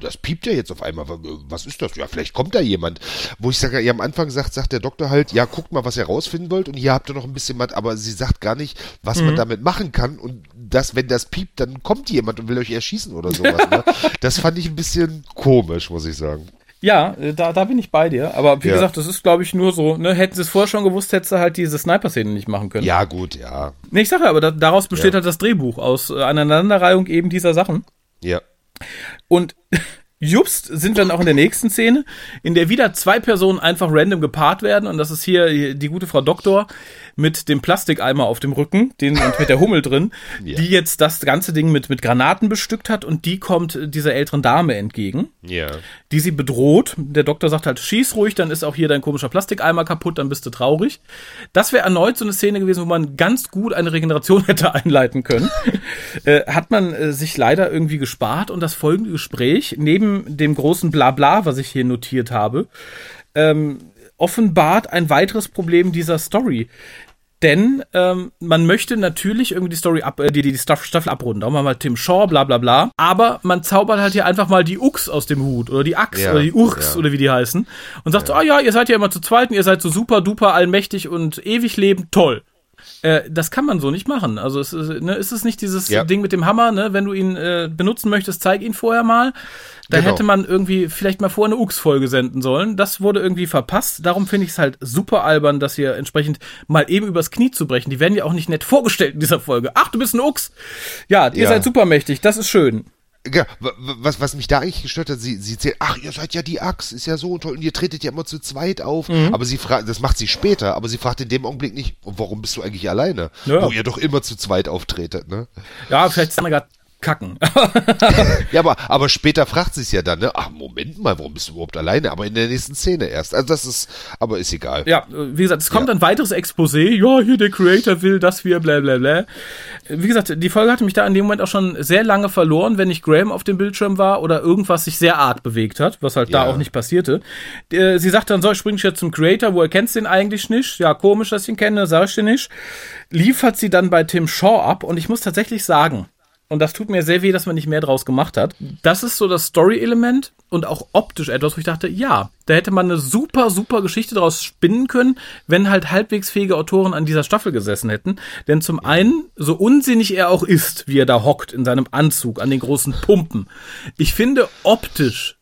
das piept ja jetzt auf einmal, was ist das? Ja, vielleicht kommt da jemand. Wo ich sage, ja, am Anfang sagt, sagt der Doktor halt, ja, guckt mal, was ihr rausfinden wollt und hier habt ihr noch ein bisschen was, aber sie sagt gar nicht, was mhm. man damit macht machen kann und das, wenn das piept, dann kommt jemand und will euch erschießen oder sowas. Ne? [LAUGHS] Das fand ich ein bisschen komisch, muss ich sagen. Ja, äh, da, da bin ich bei dir. Aber wie ja. gesagt, das ist, glaube ich, nur so, ne, hätten sie es vorher schon gewusst, hättest du halt diese Sniper-Szene nicht machen können. Ja, gut, ja. Nee, ich sage aber, da, daraus besteht ja. halt das Drehbuch, aus äh, Aneinanderreihung eben dieser Sachen. Ja. Und [LAUGHS] Just sind dann auch in der nächsten Szene, in der wieder zwei Personen einfach random gepaart werden. Und das ist hier die gute Frau Doktor mit dem Plastikeimer auf dem Rücken, den und mit der Hummel drin, [LAUGHS] ja. die jetzt das ganze Ding mit, mit Granaten bestückt hat und die kommt dieser älteren Dame entgegen, ja. die sie bedroht. Der Doktor sagt halt, schieß ruhig, dann ist auch hier dein komischer Plastikeimer kaputt, dann bist du traurig. Das wäre erneut so eine Szene gewesen, wo man ganz gut eine Regeneration [LAUGHS] hätte einleiten können. äh, hat man äh, sich leider irgendwie gespart und das folgende Gespräch neben neben dem großen Blabla, was ich hier notiert habe, ähm, offenbart ein weiteres Problem dieser Story. Denn ähm, man möchte natürlich irgendwie die Story ab, äh, die, die Staffel abrunden. Auch mal Tim Shaw, bla bla bla. Aber man zaubert halt hier einfach mal die Ux aus dem Hut oder die Ax ja, oder die Urks ja. oder wie die heißen. Und sagt ja. so, ah ja, ihr seid ja immer zu zweit und ihr seid so super duper allmächtig und ewig leben, toll. Äh, das kann man so nicht machen. Also es ist, ne, ist es nicht dieses ja. Ding mit dem Hammer, ne? Wenn du ihn äh, benutzen möchtest, zeig ihn vorher mal. Da genau. hätte man irgendwie vielleicht mal vor eine Ux-Folge senden sollen. Das wurde irgendwie verpasst. Darum finde ich es halt super albern, das hier entsprechend mal eben übers Knie zu brechen. Die werden ja auch nicht nett vorgestellt in dieser Folge. Ach, du bist ein Ux. Ja, ihr ja. seid supermächtig. Das ist schön. Ja, was, was mich da eigentlich gestört hat, sie, sie zählt, ach, ihr seid ja die Axt, ist ja so toll und ihr tretet ja immer zu zweit auf. Mhm. Aber sie fragt, das macht sie später, aber sie fragt in dem Augenblick nicht, warum bist du eigentlich alleine? Ja. Wo ihr doch immer zu zweit auftretet, ne? Ja, vielleicht ist gerade kacken. [LAUGHS] ja, aber, aber später fragt sie es ja dann, ne? Ach, Moment mal, warum bist du überhaupt alleine? Aber in der nächsten Szene erst. Also das ist, aber ist egal. Ja, wie gesagt, es kommt ja. ein weiteres Exposé. Ja, hier der Creator will, dass wir bla bla bla. Wie gesagt, die Folge hatte mich da in dem Moment auch schon sehr lange verloren, wenn nicht Graham auf dem Bildschirm war oder irgendwas sich sehr arg bewegt hat, was halt ja. da auch nicht passierte. Äh, sie sagt dann so, ich springe jetzt zum Creator, wo erkennst du den eigentlich nicht? Ja, komisch, dass ich ihn kenne, sag ich dir nicht. Liefert sie dann bei Tim Shaw ab und ich muss tatsächlich sagen, und das tut mir sehr weh, dass man nicht mehr draus gemacht hat. Das ist so das Story-Element und auch optisch etwas, wo ich dachte, ja, da hätte man eine super, super Geschichte draus spinnen können, wenn halt halbwegs fähige Autoren an dieser Staffel gesessen hätten. Denn zum einen, so unsinnig er auch ist, wie er da hockt in seinem Anzug an den großen Pumpen, ich finde optisch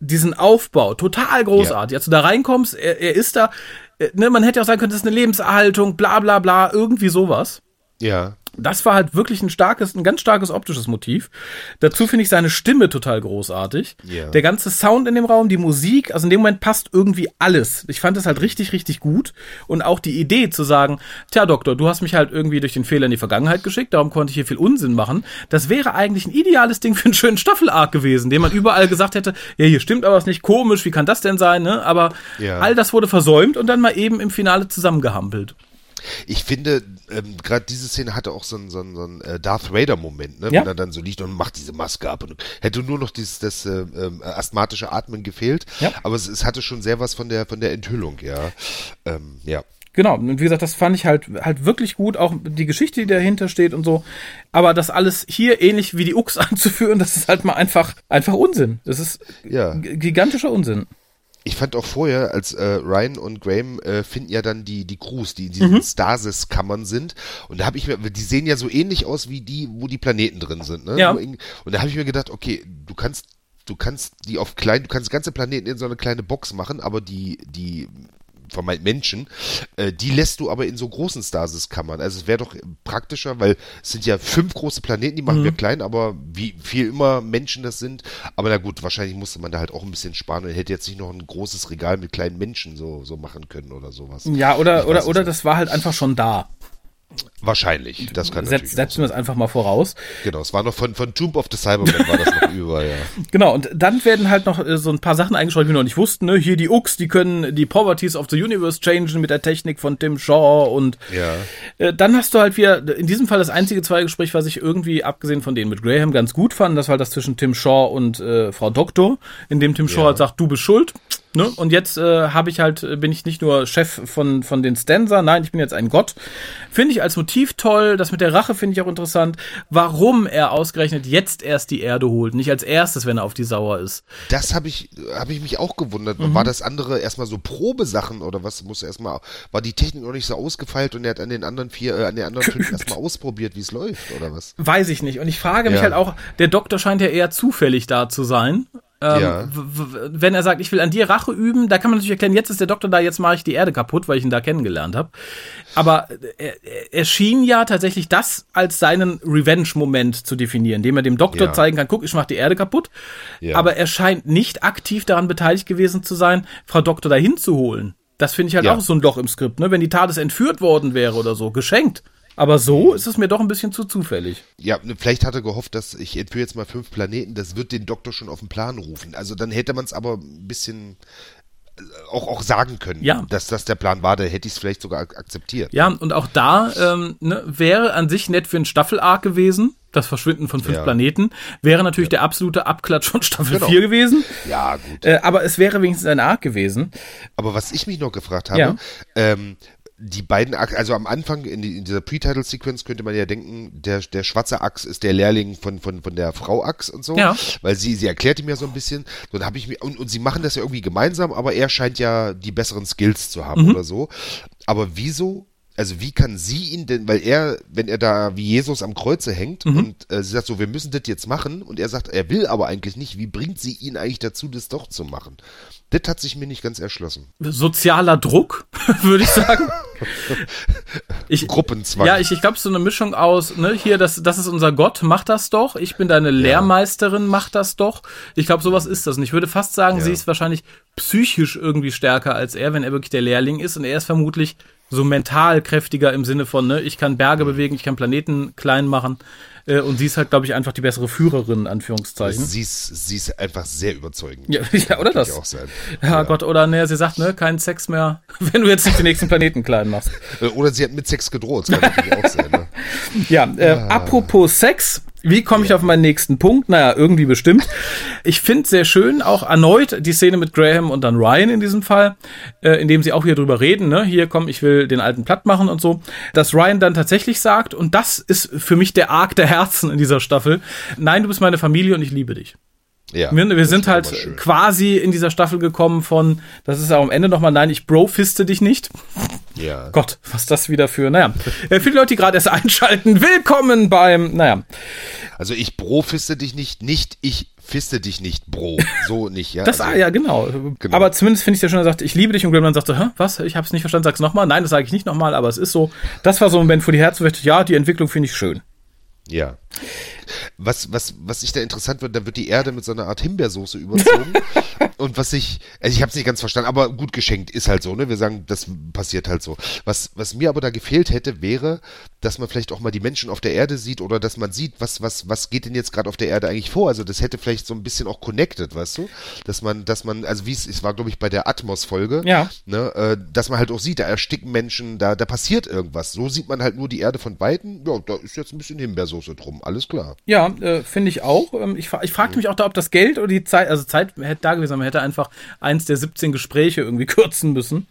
diesen Aufbau total großartig. Ja. Als du da reinkommst, er, er ist da, äh, ne, man hätte auch sagen können, das ist eine Lebenserhaltung, bla bla bla, irgendwie sowas. Ja das war halt wirklich ein starkes, ein ganz starkes optisches Motiv. Dazu finde ich seine Stimme total großartig. Yeah. Der ganze Sound in dem Raum, die Musik, also in dem Moment passt irgendwie alles. Ich fand es halt richtig, richtig gut. Und auch die Idee zu sagen, tja, Doktor, du hast mich halt irgendwie durch den Fehler in die Vergangenheit geschickt, darum konnte ich hier viel Unsinn machen. Das wäre eigentlich ein ideales Ding für einen schönen Staffelarc gewesen, dem man überall gesagt hätte, ja, hier stimmt aber was nicht komisch, wie kann das denn sein, ne? Aber yeah. all das wurde versäumt und dann mal eben im Finale zusammengehampelt. Ich finde, ähm, gerade diese Szene hatte auch so einen, so einen, so einen äh, Darth Vader-Moment, ne? Ja. wenn er dann so liegt und macht diese Maske ab. Und hätte nur noch dieses das äh, äh, asthmatische Atmen gefehlt, ja. aber es, es, hatte schon sehr was von der von der Enthüllung, ja. Ähm, ja. Genau, und wie gesagt, das fand ich halt halt wirklich gut, auch die Geschichte, die dahinter steht und so. Aber das alles hier ähnlich wie die Ux [LAUGHS] anzuführen, das ist halt mal einfach einfach Unsinn. Das ist ja. gigantischer Unsinn ich fand auch vorher, als äh, Ryan und Graham äh, finden ja dann die, die Crews, die in diesen mhm. Stasis-Kammern sind. Und da habe ich mir, die sehen ja so ähnlich aus wie die, wo die Planeten drin sind. Ne? Ja. Und da habe ich mir gedacht, okay, du kannst du kannst die auf klein, du kannst ganze Planeten in so eine kleine Box machen, aber die, die vermeint Menschen, äh, die lässt du aber in so großen Stasis-Kammern. Also es wäre doch praktischer, weil es sind ja fünf große Planeten, die machen mhm. wir klein, aber wie viel immer Menschen das sind. Aber na gut, wahrscheinlich musste man da halt auch ein bisschen sparen und hätte jetzt nicht noch ein großes Regal mit kleinen Menschen so, so machen können oder sowas. Ja, oder, oder, oder das war halt einfach schon da. Wahrscheinlich, das kann Setz, Setzen wir es einfach mal voraus. Genau, es war noch von, von Tomb of the Cyberman war das noch [LAUGHS] über, ja. Genau, und dann werden halt noch äh, so ein paar Sachen eingeschrieben, die wir noch nicht wussten, ne? Hier die Ux, die können die Poverties of the Universe changen mit der Technik von Tim Shaw und ja. Äh, dann hast du halt wieder, in diesem Fall das einzige Zweigespräch, was ich irgendwie, abgesehen von denen mit Graham, ganz gut fand, das war halt das zwischen Tim Shaw und äh, Frau Doktor, in dem Tim Shaw ja. halt sagt, du bist schuld, Ne? Und jetzt äh, habe ich halt, bin ich nicht nur Chef von, von den Stanza, nein, ich bin jetzt ein Gott. Finde ich als Motiv toll, das mit der Rache finde ich auch interessant. Warum er ausgerechnet jetzt erst die Erde holt, nicht als erstes, wenn er auf die Sauer ist. Das habe ich, habe ich mich auch gewundert. Mhm. War das andere erstmal so Probesachen oder was? Muss erstmal, war die Technik noch nicht so ausgefeilt und er hat an den anderen vier, äh, an den anderen fünf [LAUGHS] erstmal ausprobiert, wie es läuft oder was? Weiß ich nicht. Und ich frage mich ja. halt auch, der Doktor scheint ja eher zufällig da zu sein. Ähm, ja. Wenn er sagt, ich will an dir Rache üben, da kann man natürlich erklären, jetzt ist der Doktor da, jetzt mache ich die Erde kaputt, weil ich ihn da kennengelernt habe. Aber er, er schien ja tatsächlich das als seinen Revenge-Moment zu definieren, indem er dem Doktor ja. zeigen kann, guck, ich mache die Erde kaputt. Ja. Aber er scheint nicht aktiv daran beteiligt gewesen zu sein, Frau Doktor dahin zu holen. Das finde ich halt auch so ein Loch im Skript, ne? Wenn die TARDIS entführt worden wäre oder so, geschenkt. Aber so ist es mir doch ein bisschen zu zufällig. Ja, vielleicht hat er gehofft, dass ich entführe jetzt mal fünf Planeten, das wird den Doktor schon auf den Plan rufen. Also dann hätte man es aber ein bisschen äh, auch, auch sagen können, ja. dass das der Plan war, da hätte ich es vielleicht sogar akzeptiert. Ja, und auch da ähm, ne, wäre an sich nett für einen Staffel-Arc gewesen. Das Verschwinden von fünf ja. Planeten wäre natürlich ja. der absolute Abklatsch von Staffel genau. 4 gewesen. Ja, gut. Äh, aber es wäre wenigstens ein Arc gewesen. Aber was ich mich noch gefragt habe, ähm, die beiden, also am Anfang in, die, in dieser Pre-Title-Sequenz könnte man ja denken, der, der schwarze Ax ist der Lehrling von, von, von der Frau Ax und so, ja. weil sie, sie erklärt ihm ja so ein bisschen, dann habe ich mir, und, und sie machen das ja irgendwie gemeinsam, aber er scheint ja die besseren Skills zu haben mhm. oder so. Aber wieso also wie kann sie ihn denn, weil er, wenn er da wie Jesus am Kreuze hängt mhm. und äh, sie sagt so, wir müssen das jetzt machen und er sagt, er will aber eigentlich nicht, wie bringt sie ihn eigentlich dazu, das doch zu machen? Das hat sich mir nicht ganz erschlossen. Sozialer Druck, [LAUGHS] würde ich sagen. [LAUGHS] ich, Gruppenzwang. Ja, ich, ich glaube, so eine Mischung aus, ne, hier, das, das ist unser Gott, mach das doch. Ich bin deine Lehrmeisterin, mach das doch. Ich glaube, sowas ist das. Und ich würde fast sagen, ja. sie ist wahrscheinlich psychisch irgendwie stärker als er, wenn er wirklich der Lehrling ist. Und er ist vermutlich so mental kräftiger im Sinne von, ne, ich kann Berge mhm. bewegen, ich kann Planeten klein machen. Äh, und sie ist halt, glaube ich, einfach die bessere Führerin, Anführungszeichen. Sie ist, sie ist einfach sehr überzeugend. Ja, [LAUGHS] ja oder das? Auch sein. Ja, ja, Gott, oder ne, sie sagt, ne, keinen Sex mehr, [LAUGHS] wenn du jetzt nicht den nächsten Planeten klein machst. Äh, oder sie hat mit Sex gedroht, das kann natürlich auch sein. Ne? [LAUGHS] Ja, äh, ah. apropos Sex, wie komme ich auf meinen nächsten Punkt? Naja, irgendwie bestimmt. Ich finde sehr schön auch erneut die Szene mit Graham und dann Ryan in diesem Fall, äh, in dem sie auch hier drüber reden, ne? Hier komm, ich will den alten platt machen und so. Dass Ryan dann tatsächlich sagt, und das ist für mich der Arc der Herzen in dieser Staffel, nein, du bist meine Familie und ich liebe dich. Ja, wir, wir sind halt quasi in dieser Staffel gekommen von, das ist auch am Ende nochmal, nein, ich brofiste dich nicht. Ja. [LAUGHS] Gott, was das wieder für, naja. Äh, für die Leute, die gerade erst [LAUGHS] einschalten, willkommen beim, naja. Also ich brofiste dich nicht, nicht ich fiste dich nicht, Bro. So nicht, ja. Das, also, ah, ja, genau. genau. Aber zumindest finde ich ja schon, er sagt, ich liebe dich und Gremlin sagte, Hä, was? Ich habe es nicht verstanden, sag's nochmal. Nein, das sage ich nicht nochmal, aber es ist so. Das war so ein Moment, wo die Herzen ja, die Entwicklung finde ich schön. Ja. Was, was, was ich da interessant wird, da wird die Erde mit so einer Art Himbeersoße überzogen. [LAUGHS] und was ich, also ich habe es nicht ganz verstanden, aber gut geschenkt ist halt so, ne? Wir sagen, das passiert halt so. Was, was mir aber da gefehlt hätte, wäre, dass man vielleicht auch mal die Menschen auf der Erde sieht oder dass man sieht, was, was, was geht denn jetzt gerade auf der Erde eigentlich vor? Also das hätte vielleicht so ein bisschen auch connected, weißt du? Dass man, dass man, also wie es, es war, glaube ich, bei der Atmos-Folge, ja. ne, äh, dass man halt auch sieht, da ersticken Menschen, da, da passiert irgendwas. So sieht man halt nur die Erde von Weitem. Ja, da ist jetzt ein bisschen Himbeersoße drum, alles klar. Ja, äh, finde ich auch. Ähm, ich, ich fragte mich auch da, ob das Geld oder die Zeit, also Zeit hätte da gewesen, man hätte einfach eins der 17 Gespräche irgendwie [LAUGHS] kürzen müssen.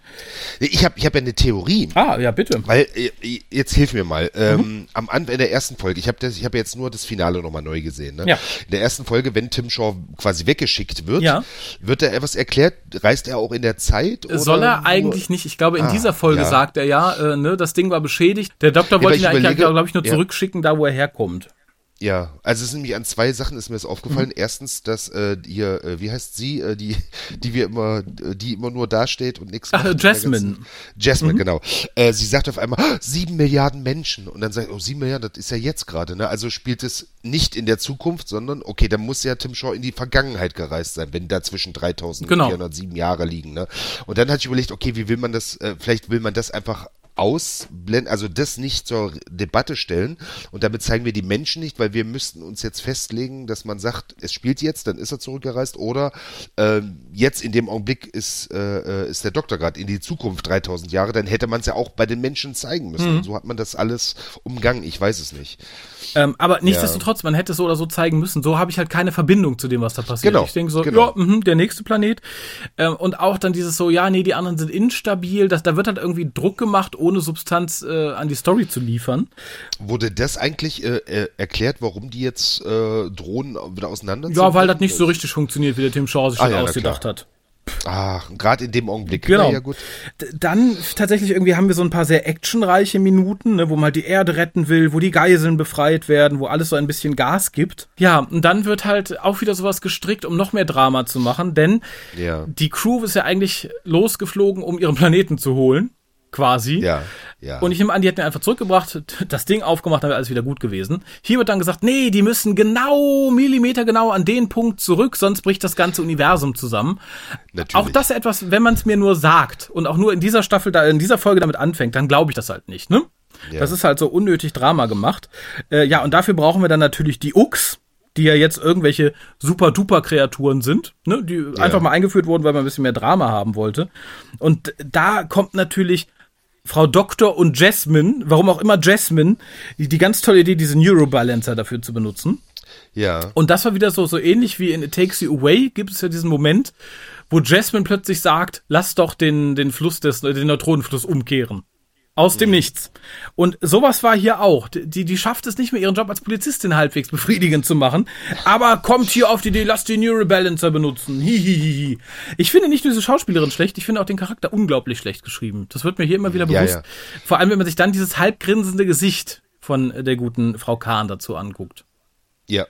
Ich habe ich hab ja eine Theorie. Ah, ja, bitte. Weil, äh, jetzt hilf mir mal. Ähm, mhm. Am Anfang in der ersten Folge, ich habe hab jetzt nur das Finale nochmal neu gesehen. Ne? Ja. In der ersten Folge, wenn Tim Shaw quasi weggeschickt wird, ja. wird er etwas erklärt, reist er auch in der Zeit? Soll er eigentlich nicht. Ich glaube, in ah, dieser Folge ja. sagt er ja, äh, ne, das Ding war beschädigt. Der Doktor wollte ihn eigentlich, glaube ich, nur zurückschicken, da wo er herkommt. Ja, also es sind nämlich an zwei Sachen ist mir das aufgefallen. Mhm. Erstens, dass äh, hier, äh, wie heißt sie, äh, die, die wir immer, die immer nur dasteht und nichts macht. Ach, Jasmine. Jasmine, mhm. genau. Äh, sie sagt auf einmal, oh, sieben Milliarden Menschen. Und dann sagt, oh, sieben Milliarden, das ist ja jetzt gerade, ne? Also spielt es nicht in der Zukunft, sondern, okay, dann muss ja Tim Shaw in die Vergangenheit gereist sein, wenn da zwischen 3407 genau. Jahre liegen, ne? Und dann hatte ich überlegt, okay, wie will man das, äh, vielleicht will man das einfach ausblenden, also das nicht zur Debatte stellen und damit zeigen wir die Menschen nicht, weil wir müssten uns jetzt festlegen, dass man sagt, es spielt jetzt, dann ist er zurückgereist oder äh, jetzt in dem Augenblick ist, äh, äh ist der Doktor gerade in die Zukunft 3000 Jahre, dann hätte man es ja auch bei den Menschen zeigen müssen. Mhm. Und so hat man das alles umgangen, ich weiß es nicht. Ähm, aber nichtsdestotrotz, man hätte es so oder so zeigen müssen. So habe ich halt keine Verbindung zu dem, was da passiert. Genau, ich denke so, genau. ja, mh, der nächste Planet. Ähm, und auch dann dieses so, ja, nee, die anderen sind instabil. Das, da wird halt irgendwie Druck gemacht, ohne Substanz äh, an die Story zu liefern. Wurde das eigentlich äh, äh erklärt, warum die jetzt äh, Drohnen wieder auseinander Ja, weil das nicht so richtig funktioniert, wie der Tim Shaw sich ah, ja, ausgedacht hat. Ach, gerade in dem Augenblick. Genau. Ja. Dann tatsächlich irgendwie haben wir so ein paar sehr actionreiche Minuten, ne, wo man halt die Erde retten will, wo die Geiseln befreit werden, wo alles so ein bisschen Gas gibt. Ja, und dann wird halt auch wieder sowas gestrickt, um noch mehr Drama zu machen, denn ja. die Crew ist ja eigentlich losgeflogen, um ihren Planeten zu holen quasi. Ja, ja. Und ich nehme an, die hätten einfach zurückgebracht, [LAUGHS] das Ding aufgemacht, dann wäre alles wieder gut gewesen. Hier wird dann gesagt, nee, die müssen genau, Millimeter genau an den Punkt zurück, sonst bricht das ganze Universum zusammen. Natürlich. Auch das etwas, wenn man es mir nur sagt und auch nur in dieser Staffel, da in dieser Folge damit anfängt, dann glaube ich das halt nicht, ne? Ja. Das ist halt so unnötig Drama gemacht. Äh, ja, und dafür brauchen wir dann natürlich die Ux, die ja jetzt irgendwelche super-duper-Kreaturen sind, ne, die ja. einfach mal eingeführt wurden, weil man ein bisschen mehr Drama haben wollte. Und da kommt natürlich Frau Doktor und Jasmine, warum auch immer Jasmine, die, die ganz tolle Idee, diese Neurobalancer dafür zu benutzen. Ja. Und das war wieder so, so ähnlich wie in It Takes You Away gibt es ja diesen Moment, wo Jasmine plötzlich sagt, lass doch den, den Fluss des, den Neutronenfluss umkehren. Aus dem mhm. Nichts. Und sowas war hier auch. Die, die schafft es nicht mehr, ihren Job als Polizistin halbwegs befriedigend zu machen, aber kommt hier auf die Idee, lass die Neurobalancer benutzen. Hihihihi. Ich finde nicht nur diese Schauspielerin schlecht, ich finde auch den Charakter unglaublich schlecht geschrieben. Das wird mir hier immer wieder bewusst. Ja, ja. Vor allem, wenn man sich dann dieses halbgrinsende Gesicht von der guten Frau Kahn dazu anguckt. Ja,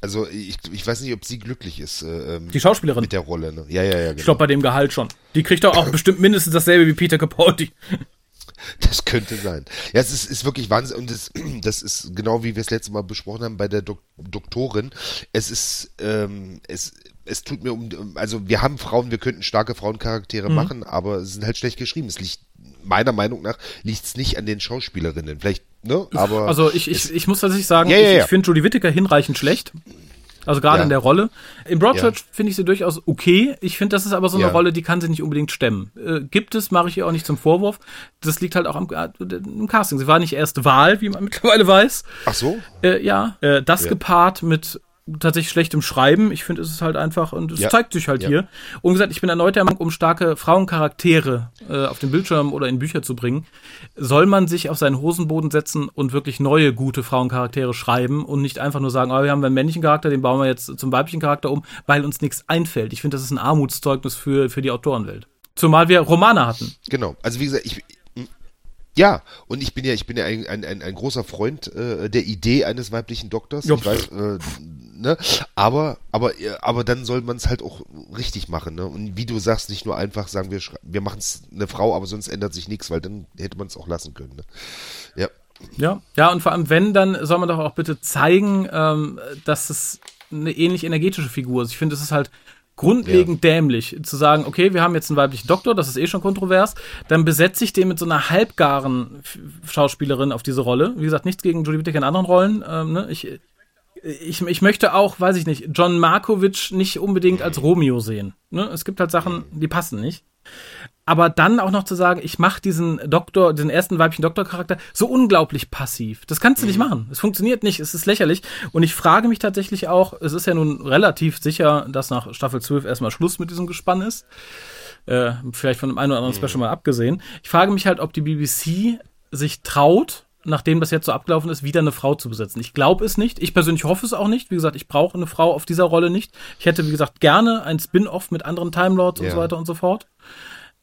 also ich, ich weiß nicht, ob sie glücklich ist. Äh, ähm, die Schauspielerin. Mit der Rolle, ne? Ja, ja, ja. Genau. Ich glaube bei dem Gehalt schon. Die kriegt doch auch bestimmt mindestens dasselbe wie Peter Capaldi. [LAUGHS] Das könnte sein. Ja, es ist, ist wirklich Wahnsinn und das, [CLEARS THROAT] das ist genau wie wir es letzte Mal besprochen haben bei der Dok Doktorin. Es ist, ähm, es, es tut mir um, also wir haben Frauen, wir könnten starke Frauencharaktere mhm. machen, aber sie sind halt schlecht geschrieben. Es liegt meiner Meinung nach liegt es nicht an den Schauspielerinnen. Vielleicht, ne? Aber. Also ich, ich, ich muss tatsächlich sagen, ja, ja, ja. ich, ich finde Julie Whittaker hinreichend schlecht. Also gerade ja. in der Rolle. In Broadchurch ja. finde ich sie durchaus okay. Ich finde, das ist aber so eine ja. Rolle, die kann sie nicht unbedingt stemmen. Äh, gibt es, mache ich ihr auch nicht zum Vorwurf. Das liegt halt auch am, äh, im Casting. Sie war nicht erst Wahl, wie man [LAUGHS] mittlerweile weiß. Ach so? Äh, ja, äh, das gepaart mit tatsächlich schlechtem Schreiben. Ich finde, es ist halt einfach, und es ja. zeigt sich halt ja. hier. Und gesagt, ich bin erneut der Meinung, um starke Frauencharaktere äh, auf den Bildschirm oder in Bücher zu bringen, soll man sich auf seinen Hosenboden setzen und wirklich neue, gute Frauencharaktere schreiben und nicht einfach nur sagen, oh, wir haben einen männlichen Charakter, den bauen wir jetzt zum weiblichen Charakter um, weil uns nichts einfällt. Ich finde, das ist ein Armutszeugnis für, für die Autorenwelt. Zumal wir Romane hatten. Genau. Also wie gesagt, ich, ja, und ich bin ja, ich bin ja ein, ein, ein, ein großer Freund äh, der Idee eines weiblichen Doktors. Jo. Ich weiß, äh, ne? Aber, aber, aber dann soll man es halt auch richtig machen, ne? Und wie du sagst, nicht nur einfach sagen, wir, wir machen es eine Frau, aber sonst ändert sich nichts, weil dann hätte man es auch lassen können. Ne? Ja. Ja, ja, und vor allem, wenn, dann soll man doch auch bitte zeigen, ähm, dass es eine ähnlich energetische Figur ist. Ich finde, es ist halt grundlegend ja. dämlich, zu sagen, okay, wir haben jetzt einen weiblichen Doktor, das ist eh schon kontrovers, dann besetze ich den mit so einer halbgaren Schauspielerin auf diese Rolle. Wie gesagt, nichts gegen Julie Whittaker in anderen Rollen. Ähm, ne? ich, ich, ich möchte auch, weiß ich nicht, John Markovic nicht unbedingt als Romeo sehen. Ne? Es gibt halt Sachen, die passen nicht aber dann auch noch zu sagen, ich mache diesen Doktor, diesen ersten weiblichen Doktorcharakter so unglaublich passiv. Das kannst du nicht mhm. machen. Es funktioniert nicht, es ist lächerlich. Und ich frage mich tatsächlich auch, es ist ja nun relativ sicher, dass nach Staffel 12 erstmal Schluss mit diesem Gespann ist. Äh, vielleicht von dem einen oder anderen mhm. Special mal abgesehen. Ich frage mich halt, ob die BBC sich traut, nachdem das jetzt so abgelaufen ist, wieder eine Frau zu besetzen. Ich glaube es nicht. Ich persönlich hoffe es auch nicht. Wie gesagt, ich brauche eine Frau auf dieser Rolle nicht. Ich hätte, wie gesagt, gerne ein Spin-off mit anderen Time Lords ja. und so weiter und so fort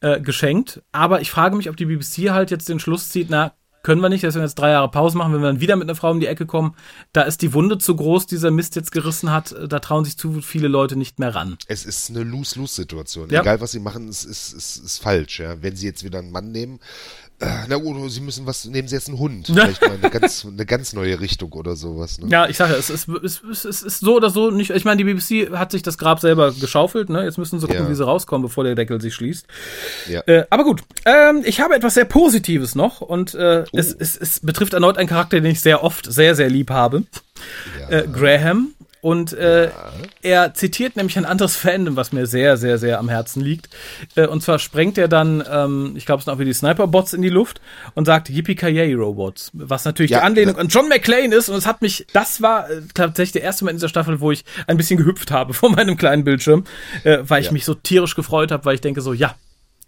äh, geschenkt. Aber ich frage mich, ob die BBC halt jetzt den Schluss zieht, na, können wir nicht, dass wir jetzt drei Jahre Pause machen, wenn wir dann wieder mit einer Frau um die Ecke kommen. Da ist die Wunde zu groß, dieser Mist jetzt gerissen hat. Da trauen sich zu viele Leute nicht mehr ran. Es ist eine Lose-Lose-Situation. Ja. Egal, was sie machen, ist, ist, ist, ist falsch. Ja. Wenn sie jetzt wieder einen Mann nehmen, äh, na gut, Sie müssen was, nehmen Sie jetzt einen Hund. [LAUGHS] Vielleicht mal eine ganz, eine ganz neue Richtung oder sowas. Ne? Ja, ich sage, es ist, es, ist, es ist so oder so nicht. Ich meine, die BBC hat sich das Grab selber geschaufelt. Ne? Jetzt müssen sie gucken, ja. wie sie rauskommen, bevor der Deckel sich schließt. Ja. Äh, aber gut, ähm, ich habe etwas sehr Positives noch und äh, oh. es, es, es betrifft erneut einen Charakter, den ich sehr oft sehr, sehr lieb habe. Ja. Äh, Graham und äh, ja. er zitiert nämlich ein anderes Fandom, was mir sehr, sehr, sehr am Herzen liegt. Äh, und zwar sprengt er dann, ähm, ich glaube, es sind auch wie die Sniper-Bots in die Luft und sagt Yippie-Ki-Yay-Robots. Was natürlich ja, die Anlehnung an John McClane ist. Und es hat mich, das war äh, tatsächlich der erste Moment in dieser Staffel, wo ich ein bisschen gehüpft habe [LAUGHS] vor meinem kleinen Bildschirm, äh, weil ich ja. mich so tierisch gefreut habe, weil ich denke so, ja,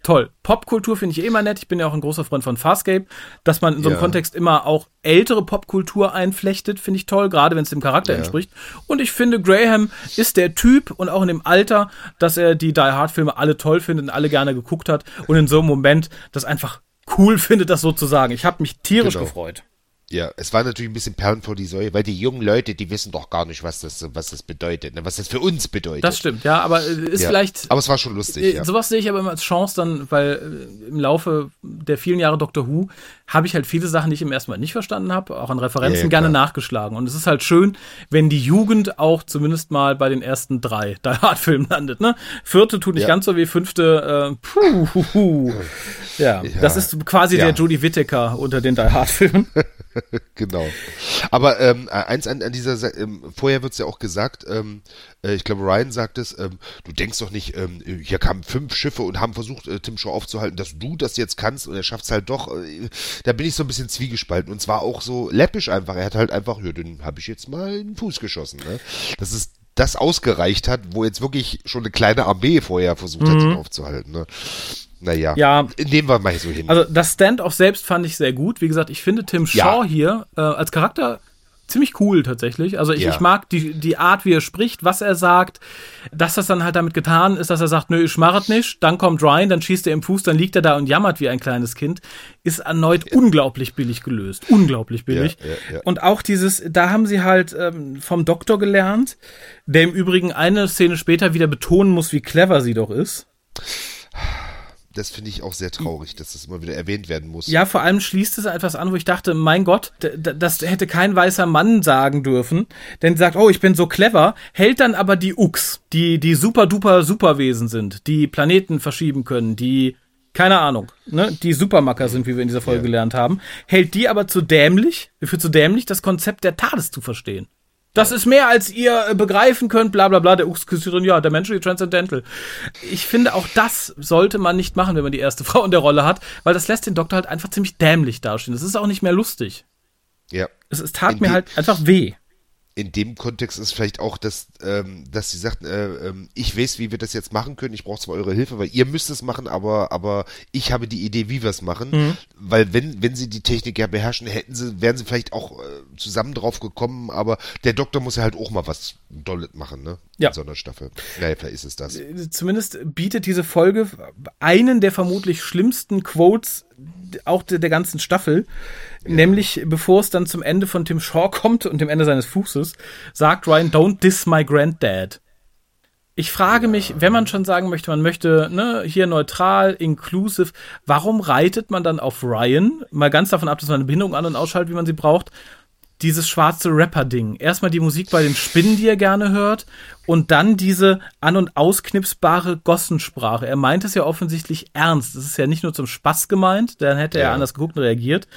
toll. Popkultur finde ich eh immer nett. Ich bin ja auch ein großer Freund von Farscape. Dass man in so einem ja. Kontext immer auch ältere Popkultur einflechtet, finde ich toll, gerade wenn es dem Charakter ja. entspricht. Und ich finde, Graham ist der Typ und auch in dem Alter, dass er die Die Hard Filme alle toll findet und alle gerne geguckt hat und in so einem Moment das einfach cool [LAUGHS] findet, das sozusagen. Ich habe mich tierisch genau. gefreut. Ja, es war natürlich ein bisschen Perlen vor die Säue, weil die jungen Leute, die wissen doch gar nicht, was das, was das bedeutet, ne? was das für uns bedeutet. Das stimmt, ja, aber äh, ist ja, vielleicht. Aber es war schon lustig. Äh, ja. Sowas sehe ich aber immer als Chance dann, weil äh, im Laufe der vielen Jahre Doctor Who habe ich halt viele Sachen, die ich im ersten Mal nicht verstanden habe, auch an Referenzen ja, gerne nachgeschlagen. Und es ist halt schön, wenn die Jugend auch zumindest mal bei den ersten drei [LAUGHS] Die Hard-Filmen landet. Ne? Vierte tut nicht ganz so wie fünfte. Äh, puh, puh, puh. [LAUGHS] Ja, das ist quasi der Judy Whittaker unter den Die Hard-Filmen. [LAUGHS] genau. Aber ähm, eins an, an dieser, ähm, vorher wird es ja auch gesagt, ähm, äh, ich glaube Ryan sagt es, ähm, du denkst doch nicht, ähm, hier kamen fünf Schiffe und haben versucht, äh, Tim Shaw aufzuhalten, dass du das jetzt kannst und er schafft es halt doch. Äh, da bin ich so ein bisschen zwiegespalten und zwar auch so läppisch einfach. Er hat halt einfach, ja, den habe ich jetzt mal in den Fuß geschossen. Ne? Das ist das ausgereicht hat, wo jetzt wirklich schon eine kleine Armee vorher versucht mhm. hat, ihn aufzuhalten. Ne? Naja, ja, nehmen wir mal so hin. Also das Stand-off selbst fand ich sehr gut. Wie gesagt, ich finde Tim Shaw ja. hier äh, als Charakter ziemlich cool tatsächlich. Also ich, ja. ich mag die, die Art, wie er spricht, was er sagt, dass das dann halt damit getan ist, dass er sagt, nö, ich mach es nicht, dann kommt Ryan, dann schießt er im Fuß, dann liegt er da und jammert wie ein kleines Kind, ist erneut ja. unglaublich billig gelöst. Unglaublich billig. Ja, und auch dieses, da haben sie halt ähm, vom Doktor gelernt, der im Übrigen eine Szene später wieder betonen muss, wie clever sie doch ist das finde ich auch sehr traurig, dass das immer wieder erwähnt werden muss. Ja, vor allem schließt es etwas an, wo ich dachte, mein Gott, das hätte kein weißer Mann sagen dürfen, denn sagt, oh, ich bin so clever, hält dann aber die Ux, die, die super duper Superwesen sind, die Planeten verschieben können, die keine Ahnung, ne, die Supermacker sind, wie wir in dieser Folge ja. gelernt haben, hält die aber zu dämlich, für zu dämlich, das Konzept der TARDIS zu verstehen. Das ist mehr, als ihr äh, begreifen könnt, bla bla bla, der drin, ja, der Mensch Transcendental. Ich finde, auch das sollte man nicht machen, wenn man die erste [LAUGHS] Frau in der Rolle hat, weil das lässt den Doktor halt einfach ziemlich dämlich dastehen. Das ist auch nicht mehr lustig. Ja. Es, es tat in mir halt einfach weh in dem Kontext ist vielleicht auch, dass, ähm, dass sie sagt, äh, äh, ich weiß, wie wir das jetzt machen können. Ich brauche zwar eure Hilfe, weil ihr müsst es machen, aber, aber ich habe die Idee, wie wir es machen. Mhm. Weil wenn, wenn sie die Technik ja beherrschen, hätten sie, wären sie vielleicht auch äh, zusammen drauf gekommen, aber der Doktor muss ja halt auch mal was Dolles machen, ne? Ja. In so einer Staffel. Naja, vielleicht ist es das. Äh, zumindest bietet diese Folge einen der vermutlich schlimmsten Quotes auch der, der ganzen Staffel. Ja. Nämlich, bevor es dann zum Ende von Tim Shaw [LAUGHS] kommt und dem Ende seines Fußes, sagt Ryan, don't diss my granddad. Ich frage mich, wenn man schon sagen möchte, man möchte ne, hier neutral, inclusive, warum reitet man dann auf Ryan? Mal ganz davon ab, dass man eine Bindung an- und ausschaltet, wie man sie braucht dieses schwarze Rapper-Ding. Erstmal die Musik bei den Spinnen, die er gerne hört, und dann diese an- und ausknipsbare Gossensprache. Er meint es ja offensichtlich ernst. Das ist ja nicht nur zum Spaß gemeint, dann hätte er ja. anders geguckt und reagiert.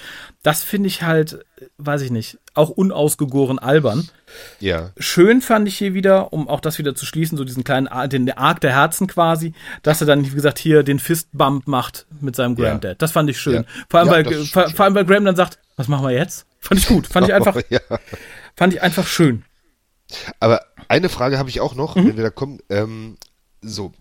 Das finde ich halt, weiß ich nicht, auch unausgegoren albern. Ja. Schön fand ich hier wieder, um auch das wieder zu schließen, so diesen kleinen, den Arc der Herzen quasi, dass er dann, wie gesagt, hier den Fistbump macht mit seinem Granddad. Ja. Das fand ich schön. Ja. Vor, allem, weil, vor, vor allem, weil Graham dann sagt, was machen wir jetzt? Fand ich gut. Fand ich einfach, [LAUGHS] ja. fand ich einfach schön. Aber eine Frage habe ich auch noch, mhm. wenn wir da kommen. Ähm, so,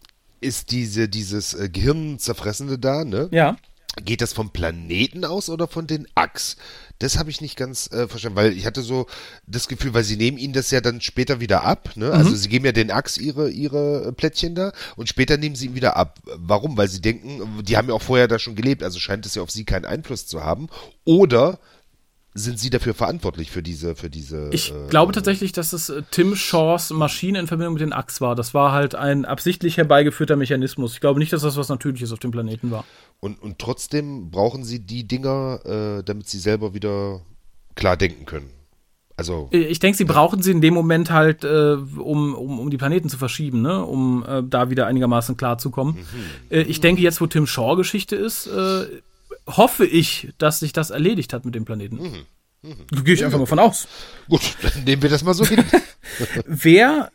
ist diese, dieses äh, Gehirnzerfressende da, ne? Ja. Geht das vom Planeten aus oder von den Achs? Das habe ich nicht ganz äh, verstanden, weil ich hatte so das Gefühl, weil sie nehmen ihnen das ja dann später wieder ab, ne? Also mhm. Also sie geben ja den Achs ihre, ihre Plättchen da und später nehmen sie ihn wieder ab. Warum? Weil sie denken, die haben ja auch vorher da schon gelebt, also scheint es ja auf sie keinen Einfluss zu haben. Oder sind Sie dafür verantwortlich für diese, für diese? Ich äh, glaube tatsächlich, dass es äh, Tim Shaws Maschine in Verbindung mit den Achs war. Das war halt ein absichtlich herbeigeführter Mechanismus. Ich glaube nicht, dass das was Natürliches auf dem Planeten war. Und, und trotzdem brauchen Sie die Dinger, äh, damit Sie selber wieder klar denken können. Also, äh, ich denke, sie brauchen sie in dem Moment halt, äh, um, um, um die Planeten zu verschieben, ne? um äh, da wieder einigermaßen klar zu kommen. Mhm. Äh, ich denke, jetzt, wo Tim Shaw Geschichte ist, äh, hoffe ich, dass sich das erledigt hat mit dem Planeten. Mhm. Mhm. Gehe ich einfach mal von aus. Gut, dann nehmen wir das mal so hin. [LAUGHS] Wer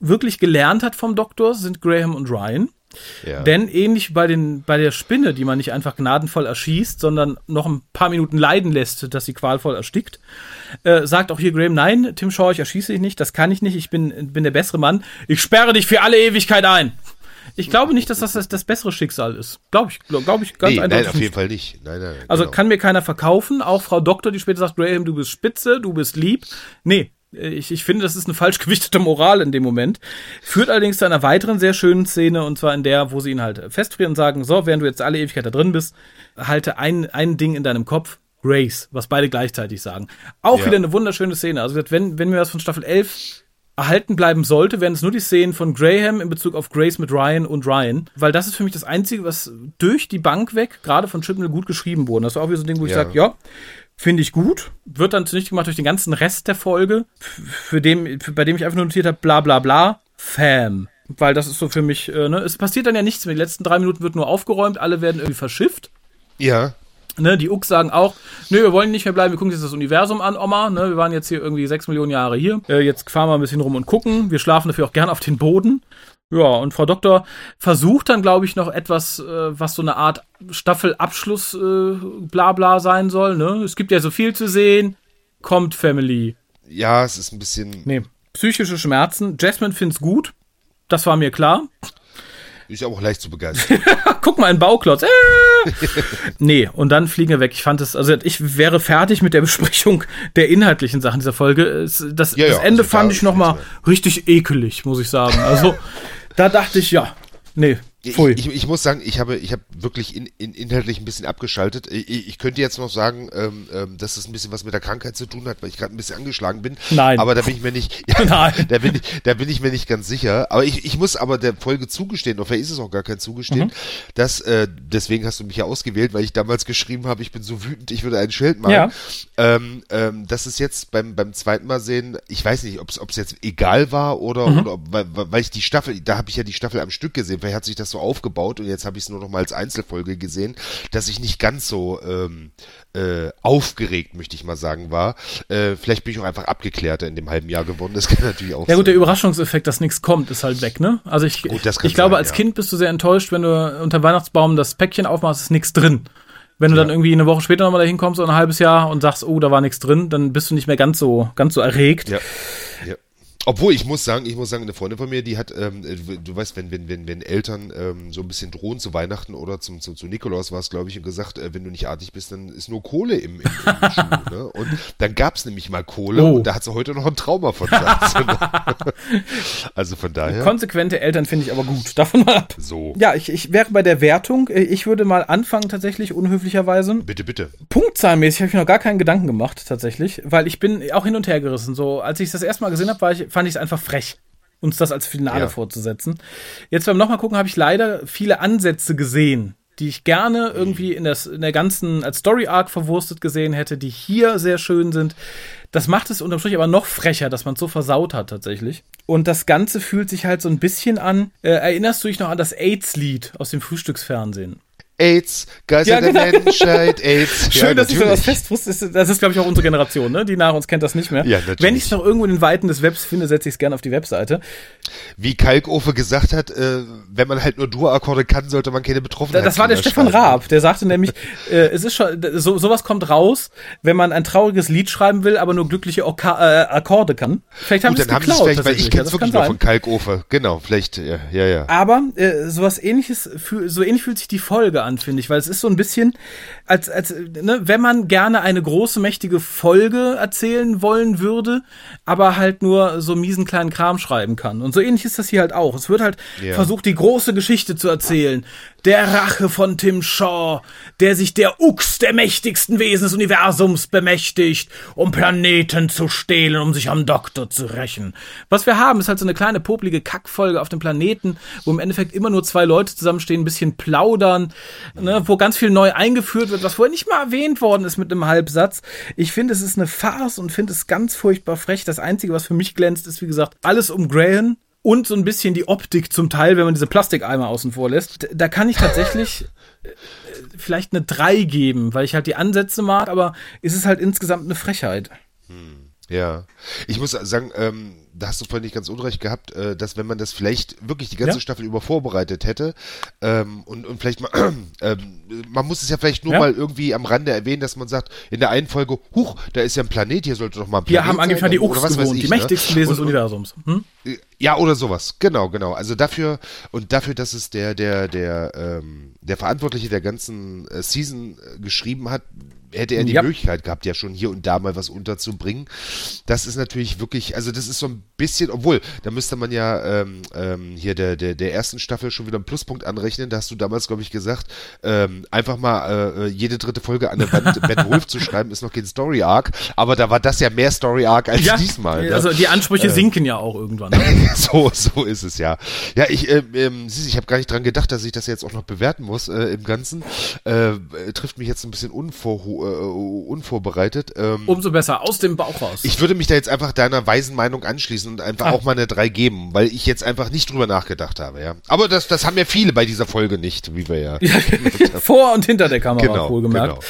wirklich gelernt hat vom Doktor, sind Graham und Ryan. Ja. Denn ähnlich bei, den, bei der Spinne, die man nicht einfach gnadenvoll erschießt, sondern noch ein paar Minuten leiden lässt, dass sie qualvoll erstickt, äh, sagt auch hier Graham, nein, Tim Shaw, ich erschieße dich nicht, das kann ich nicht, ich bin, bin der bessere Mann, ich sperre dich für alle Ewigkeit ein. Ich glaube nicht, dass das das, das bessere Schicksal ist. Glaube ich, glaube glaub ich ganz nee, eindeutig. Nein, auf jeden Fall nicht. Nein, nein, also genau. kann mir keiner verkaufen. Auch Frau Doktor, die später sagt, Graham, du bist spitze, du bist lieb. Nee, ich, ich finde, das ist eine falsch gewichtete Moral in dem Moment. Führt allerdings zu einer weiteren sehr schönen Szene, und zwar in der, wo sie ihn halt festfrieren und sagen, so, während du jetzt alle Ewigkeit da drin bist, halte ein, ein Ding in deinem Kopf, Grace, was beide gleichzeitig sagen. Auch ja. wieder eine wunderschöne Szene. Also wenn, wenn mir was von Staffel 11 erhalten bleiben sollte, wären es nur die Szenen von Graham in Bezug auf Grace mit Ryan und Ryan, weil das ist für mich das Einzige, was durch die Bank weg, gerade von Chibnall, gut geschrieben wurde. Das war auch wieder so ein Ding, wo ich ja. sage, ja, finde ich gut, wird dann zunichte gemacht durch den ganzen Rest der Folge, für dem, für, bei dem ich einfach nur notiert habe, bla bla bla, Fam. Weil das ist so für mich, äh, ne, es passiert dann ja nichts mehr. Die letzten drei Minuten wird nur aufgeräumt, alle werden irgendwie verschifft. Ja. Ne, die Ux sagen auch, nö, wir wollen nicht mehr bleiben, wir gucken jetzt das Universum an, Oma. Ne, wir waren jetzt hier irgendwie sechs Millionen Jahre hier. Äh, jetzt fahren wir ein bisschen rum und gucken. Wir schlafen dafür auch gern auf den Boden. Ja, und Frau Doktor versucht dann, glaube ich, noch etwas, äh, was so eine Art Staffelabschluss äh, bla bla sein soll. Ne? Es gibt ja so viel zu sehen. Kommt Family. Ja, es ist ein bisschen. Nee, psychische Schmerzen. Jasmine find's gut. Das war mir klar. Ist auch leicht zu begeistern. [LAUGHS] Guck mal, ein Bauklotz. Äh! [LAUGHS] nee, und dann fliegen wir weg. Ich fand es, also ich wäre fertig mit der Besprechung der inhaltlichen Sachen dieser Folge. Das, das, ja, ja, das Ende also fand ich nochmal richtig ekelig, muss ich sagen. Also da dachte ich, ja, nee, ich, ich, ich, muss sagen, ich habe, ich habe wirklich in, in, inhaltlich ein bisschen abgeschaltet. Ich, ich könnte jetzt noch sagen, ähm, ähm, dass es ein bisschen was mit der Krankheit zu tun hat, weil ich gerade ein bisschen angeschlagen bin. Nein. Aber da bin ich mir nicht, [LAUGHS] ja, Nein. Da bin ich, da bin ich mir nicht ganz sicher. Aber ich, ich muss aber der Folge zugestehen, oder vielleicht ist es auch gar kein Zugestehen, mhm. dass, äh, deswegen hast du mich ja ausgewählt, weil ich damals geschrieben habe, ich bin so wütend, ich würde ein Schild machen. Ja. Ähm, ähm, das ist jetzt beim, beim zweiten Mal sehen, ich weiß nicht, ob es jetzt egal war oder, mhm. oder weil, weil ich die Staffel, da habe ich ja die Staffel am Stück gesehen, vielleicht hat sich das so aufgebaut und jetzt habe ich es nur noch mal als Einzelfolge gesehen, dass ich nicht ganz so ähm, äh, aufgeregt, möchte ich mal sagen, war. Äh, vielleicht bin ich auch einfach abgeklärter in dem halben Jahr geworden. Das [LAUGHS] kann natürlich auch Ja gut, sein. der Überraschungseffekt, dass nichts kommt, ist halt weg, ne? Also ich, gut, ich glaube, sein, als ja. Kind bist du sehr enttäuscht, wenn du unter Weihnachtsbaum das Päckchen aufmachst, ist nichts drin. Wenn du ja. dann irgendwie eine Woche später nochmal dahin kommst oder ein halbes Jahr und sagst, oh, da war nichts drin, dann bist du nicht mehr ganz so, ganz so erregt. Ja. ja. Obwohl, ich muss sagen, ich muss sagen, eine Freundin von mir, die hat, ähm, du weißt, wenn, wenn, wenn, wenn Eltern ähm, so ein bisschen drohen zu Weihnachten oder zum, zum, zu Nikolaus war es, glaube ich, und gesagt, äh, wenn du nicht artig bist, dann ist nur Kohle im, im, im Schuh. [LAUGHS] Ne? Und dann gab es nämlich mal Kohle oh. und da hat sie heute noch ein Trauma von [LAUGHS] [LAUGHS] Also von daher. Konsequente Eltern finde ich aber gut. Davon mal ab. So. Ja, ich, ich wäre bei der Wertung. Äh, ich würde mal anfangen, tatsächlich, unhöflicherweise. Bitte, bitte. Punktzahlmäßig habe ich mir noch gar keinen Gedanken gemacht, tatsächlich, weil ich bin auch hin und her gerissen. So, als ich das erste Mal gesehen habe, ich, fand ich es einfach frech uns das als Finale ja. vorzusetzen. Jetzt beim nochmal gucken habe ich leider viele Ansätze gesehen, die ich gerne irgendwie in, das, in der ganzen als Story Arc verwurstet gesehen hätte, die hier sehr schön sind. Das macht es unterm Strich aber noch frecher, dass man es so versaut hat tatsächlich. Und das Ganze fühlt sich halt so ein bisschen an. Äh, erinnerst du dich noch an das AIDS-Lied aus dem Frühstücksfernsehen? AIDS, Geister ja, genau. der Menschheit, [LAUGHS] AIDS. Schön, ja, dass ich sowas fest wusste. Das ist, glaube ich, auch unsere Generation, ne? Die nach uns kennt das nicht mehr. Ja, natürlich. Wenn ich es noch irgendwo in den Weiten des Webs finde, setze ich es gerne auf die Webseite. Wie Kalkofe gesagt hat, äh, wenn man halt nur Dur-Akkorde kann, sollte man keine Betroffenheit Das war der Stefan Raab, der sagte nämlich, [LAUGHS] äh, es ist schon, so, sowas kommt raus, wenn man ein trauriges Lied schreiben will, aber nur glückliche Oka äh, Akkorde kann. Vielleicht haben sie es geklaut. Vielleicht, weil ich kenne es wirklich nur von Kalkofe. Genau, vielleicht, ja, ja. ja. Aber äh, sowas ähnliches, so ähnlich fühlt sich die Folge an, finde ich, weil es ist so ein bisschen, als, als ne, wenn man gerne eine große, mächtige Folge erzählen wollen würde, aber halt nur so miesen kleinen Kram schreiben kann. Und so ähnlich ist das hier halt auch. Es wird halt yeah. versucht, die große Geschichte zu erzählen. Der Rache von Tim Shaw, der sich der Ux der mächtigsten Wesen des Universums bemächtigt, um Planeten zu stehlen, um sich am Doktor zu rächen. Was wir haben, ist halt so eine kleine poplige Kackfolge auf dem Planeten, wo im Endeffekt immer nur zwei Leute zusammenstehen, ein bisschen plaudern, ne, wo ganz viel neu eingeführt wird, was vorher nicht mal erwähnt worden ist mit einem Halbsatz. Ich finde, es ist eine Farce und finde es ganz furchtbar frech. Das Einzige, was für mich glänzt, ist, wie gesagt, alles um Graham, und so ein bisschen die Optik zum Teil, wenn man diese Plastikeimer außen vor lässt. Da kann ich tatsächlich äh, vielleicht eine 3 geben, weil ich halt die Ansätze mag, aber ist es halt insgesamt eine Frechheit. Hm, ja, ich muss sagen, ähm, da hast du vorhin nicht ganz unrecht gehabt, äh, dass wenn man das vielleicht wirklich die ganze ja? Staffel über vorbereitet hätte ähm, und, und vielleicht mal, [CLEARS THROAT] ähm, man muss es ja vielleicht nur ja? mal irgendwie am Rande erwähnen, dass man sagt, in der einen Folge, huch, da ist ja ein Planet, hier sollte doch mal ein Planet Wir haben angefangen die Ux gewohnt, ich, die ne? mächtigsten Wesen des Universums. Hm? Ja, oder sowas, genau, genau. Also dafür, und dafür, dass es der, der, der, ähm, der Verantwortliche der ganzen äh, Season äh, geschrieben hat, hätte er die ja. Möglichkeit gehabt, ja schon hier und da mal was unterzubringen. Das ist natürlich wirklich, also das ist so ein bisschen, obwohl, da müsste man ja ähm, ähm, hier der, der, der ersten Staffel schon wieder einen Pluspunkt anrechnen. Da hast du damals, glaube ich, gesagt, ähm, einfach mal äh, jede dritte Folge an der Wand [LAUGHS] Bad Wolf zu schreiben, ist noch kein Story Arc. Aber da war das ja mehr Story Arc als ja, diesmal. Ne? Also die Ansprüche äh, sinken ja auch irgendwann. Ne? [LAUGHS] so, so ist es ja. Ja, ich, äh, ich habe gar nicht dran gedacht, dass ich das jetzt auch noch bewerten muss äh, im Ganzen. Äh, trifft mich jetzt ein bisschen unvorhu äh, unvorbereitet. Ähm, Umso besser, aus dem Bauch raus. Ich würde mich da jetzt einfach deiner weisen Meinung anschließen und einfach ah. auch mal eine 3 geben, weil ich jetzt einfach nicht drüber nachgedacht habe, ja. Aber das, das haben ja viele bei dieser Folge nicht, wie wir ja. [LAUGHS] ja vor und hinter der Kamera, genau, wohlgemerkt.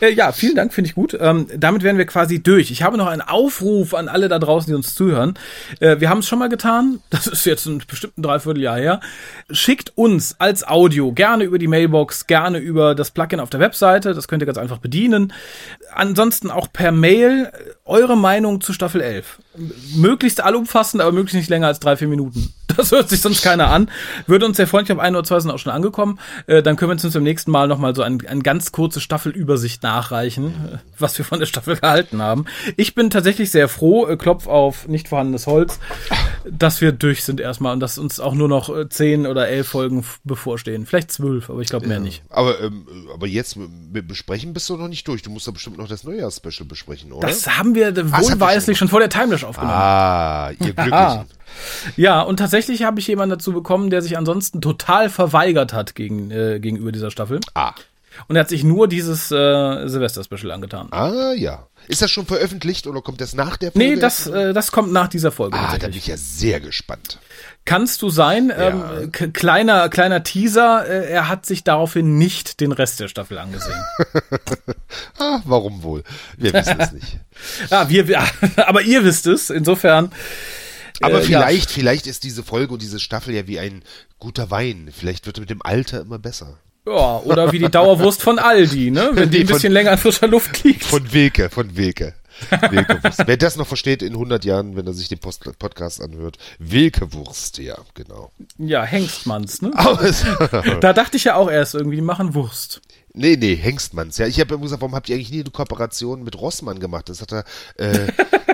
Genau. Äh, ja, vielen Dank, finde ich gut. Ähm, damit wären wir quasi durch. Ich habe noch einen Aufruf an alle da draußen, die uns zuhören. Äh, wir haben es schon mal getan. Das ist jetzt ein bestimmten Dreivierteljahr her. Schickt uns als Audio gerne über die Mailbox, gerne über das Plugin auf der Webseite. Das könnt ihr ganz einfach bedienen. Ansonsten auch per Mail eure Meinung zu Staffel 11. Möglichst allumfassend, aber möglichst nicht länger als drei, vier Minuten. [LAUGHS] Das hört sich sonst keiner an. Würde uns sehr freuen, ich habe ein oder zwei sind auch schon angekommen. Äh, dann können wir uns beim nächsten Mal nochmal so ein, ein ganz kurze Staffelübersicht nachreichen, äh, was wir von der Staffel gehalten haben. Ich bin tatsächlich sehr froh, äh, Klopf auf nicht vorhandenes Holz, dass wir durch sind erstmal und dass uns auch nur noch äh, zehn oder elf Folgen bevorstehen. Vielleicht zwölf, aber ich glaube mehr ja, nicht. Aber, ähm, aber jetzt mit besprechen bist du noch nicht durch. Du musst da bestimmt noch das Neujahrs-Special besprechen, oder? Das haben wir ah, wohlweislich schon vor der Timelash aufgenommen. Ah, ihr [LAUGHS] Glücklichen. Ja, und tatsächlich habe ich jemanden dazu bekommen, der sich ansonsten total verweigert hat gegen, äh, gegenüber dieser Staffel. Ah. Und er hat sich nur dieses äh, Silvester-Special angetan. Ah, ja. Ist das schon veröffentlicht oder kommt das nach der Folge? Nee, das, äh, das kommt nach dieser Folge. Ah, da bin ich ja sehr gespannt. Kannst du sein, ja. ähm, kleiner, kleiner Teaser, äh, er hat sich daraufhin nicht den Rest der Staffel angesehen. [LAUGHS] ah, warum wohl? Wir wissen es nicht. ja, [LAUGHS] wir, ja, [LAUGHS] aber ihr wisst es, insofern. Aber äh, vielleicht, ja. vielleicht ist diese Folge und diese Staffel ja wie ein guter Wein. Vielleicht wird er mit dem Alter immer besser. Ja, oder wie die Dauerwurst von Aldi, ne? Wenn die ein bisschen von, länger in frischer Luft liegt. Von Weke, von Weke. Wilkewurst. Wer das noch versteht in 100 Jahren, wenn er sich den Post Podcast anhört. Wilkewurst, ja, genau. Ja, Hengstmanns, ne? [LAUGHS] da dachte ich ja auch erst irgendwie, die machen Wurst. Nee, nee, Hengstmanns. Ja, ich habe gesagt, warum habt ihr eigentlich nie eine Kooperation mit Rossmann gemacht? Das hat er, äh,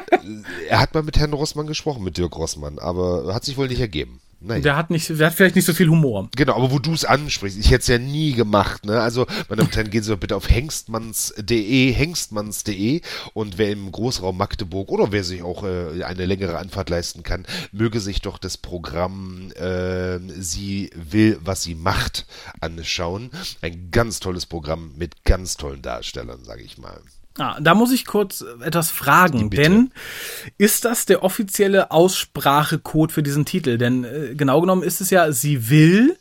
[LAUGHS] er hat mal mit Herrn Rossmann gesprochen, mit Dirk Rossmann, aber hat sich wohl nicht ergeben. Naja. Der hat nicht, der hat vielleicht nicht so viel Humor. Genau, aber wo du es ansprichst, ich hätte es ja nie gemacht, ne? Also, meine Damen und Herren, gehen Sie doch bitte auf hengstmanns.de, hengstmanns.de und wer im Großraum Magdeburg oder wer sich auch äh, eine längere Anfahrt leisten kann, möge sich doch das Programm äh, Sie will, was sie macht anschauen. Ein ganz tolles Programm mit ganz tollen Darstellern, sage ich mal. Ah, da muss ich kurz etwas fragen, denn ist das der offizielle Aussprachecode für diesen Titel? Denn äh, genau genommen ist es ja, sie will,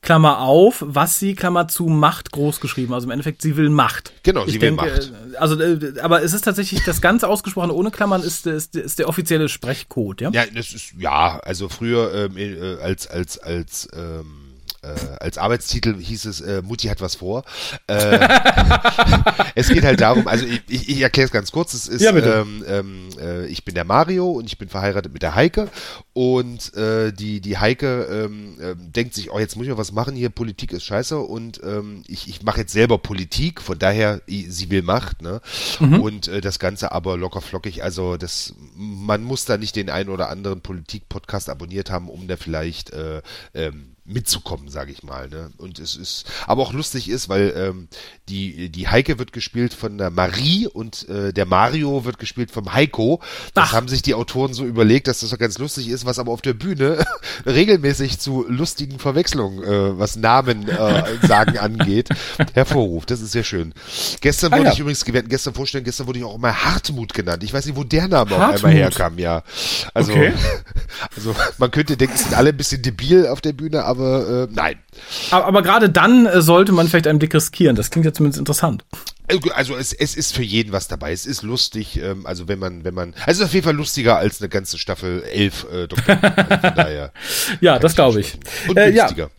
Klammer auf, was sie, Klammer zu, Macht groß geschrieben. Also im Endeffekt, sie will Macht. Genau, ich sie denke, will Macht. Äh, also, äh, aber es ist tatsächlich, das Ganze ausgesprochen ohne Klammern ist, ist, ist der offizielle Sprechcode, ja? Ja, das ist, ja, also früher ähm, äh, als, als, als, ähm äh, als Arbeitstitel hieß es, äh, Mutti hat was vor. Äh, [LAUGHS] es geht halt darum, also ich, ich, ich erkläre es ganz kurz, es ist, ja, ähm, ähm, äh, ich bin der Mario und ich bin verheiratet mit der Heike und äh, die, die Heike ähm, äh, denkt sich, oh, jetzt muss ich mal was machen, hier Politik ist scheiße und ähm, ich, ich mache jetzt selber Politik, von daher, sie will Macht, ne? Mhm. Und äh, das Ganze aber locker flockig, also das, man muss da nicht den einen oder anderen Politik-Podcast abonniert haben, um da vielleicht äh, ähm, mitzukommen, sage ich mal. Ne? Und es ist, aber auch lustig ist, weil ähm, die die Heike wird gespielt von der Marie und äh, der Mario wird gespielt vom Heiko. Das Ach. haben sich die Autoren so überlegt, dass das doch ganz lustig ist, was aber auf der Bühne [LAUGHS] regelmäßig zu lustigen Verwechslungen, äh, was Namen äh, sagen angeht, [LAUGHS] hervorruft. Das ist sehr schön. Gestern ah, wurde ja. ich übrigens, wir gestern vorstellen, gestern wurde ich auch immer Hartmut genannt. Ich weiß nicht, wo der Name Hartmut. auf einmal herkam, ja. Also, okay. [LAUGHS] also man könnte denken, es sind alle ein bisschen debil auf der Bühne, aber aber äh, nein. Aber, aber gerade dann äh, sollte man vielleicht einen Blick riskieren. Das klingt ja zumindest interessant. Äh, also es, es ist für jeden was dabei. Es ist lustig, ähm, also wenn man, wenn man, also es ist auf jeden Fall lustiger als eine ganze Staffel 11 äh, Doktor. Also daher [LAUGHS] ja, das glaube ich. Und äh, günstiger.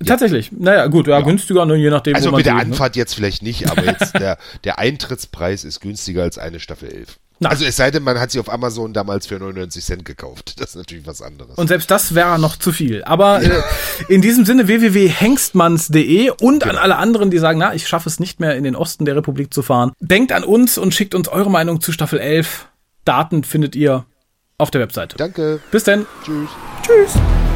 Ja, tatsächlich. Naja, gut, ja, ja. günstiger, ne, je nachdem. Also mit der ne? Anfahrt ne? jetzt vielleicht nicht, aber jetzt der, der Eintrittspreis ist günstiger als eine Staffel 11. Na. Also es sei denn, man hat sie auf Amazon damals für 99 Cent gekauft. Das ist natürlich was anderes. Und selbst das wäre noch zu viel. Aber ja. äh, in diesem Sinne www.hengstmanns.de und genau. an alle anderen, die sagen, na, ich schaffe es nicht mehr in den Osten der Republik zu fahren. Denkt an uns und schickt uns eure Meinung zu Staffel 11. Daten findet ihr auf der Webseite. Danke. Bis dann. Tschüss. Tschüss.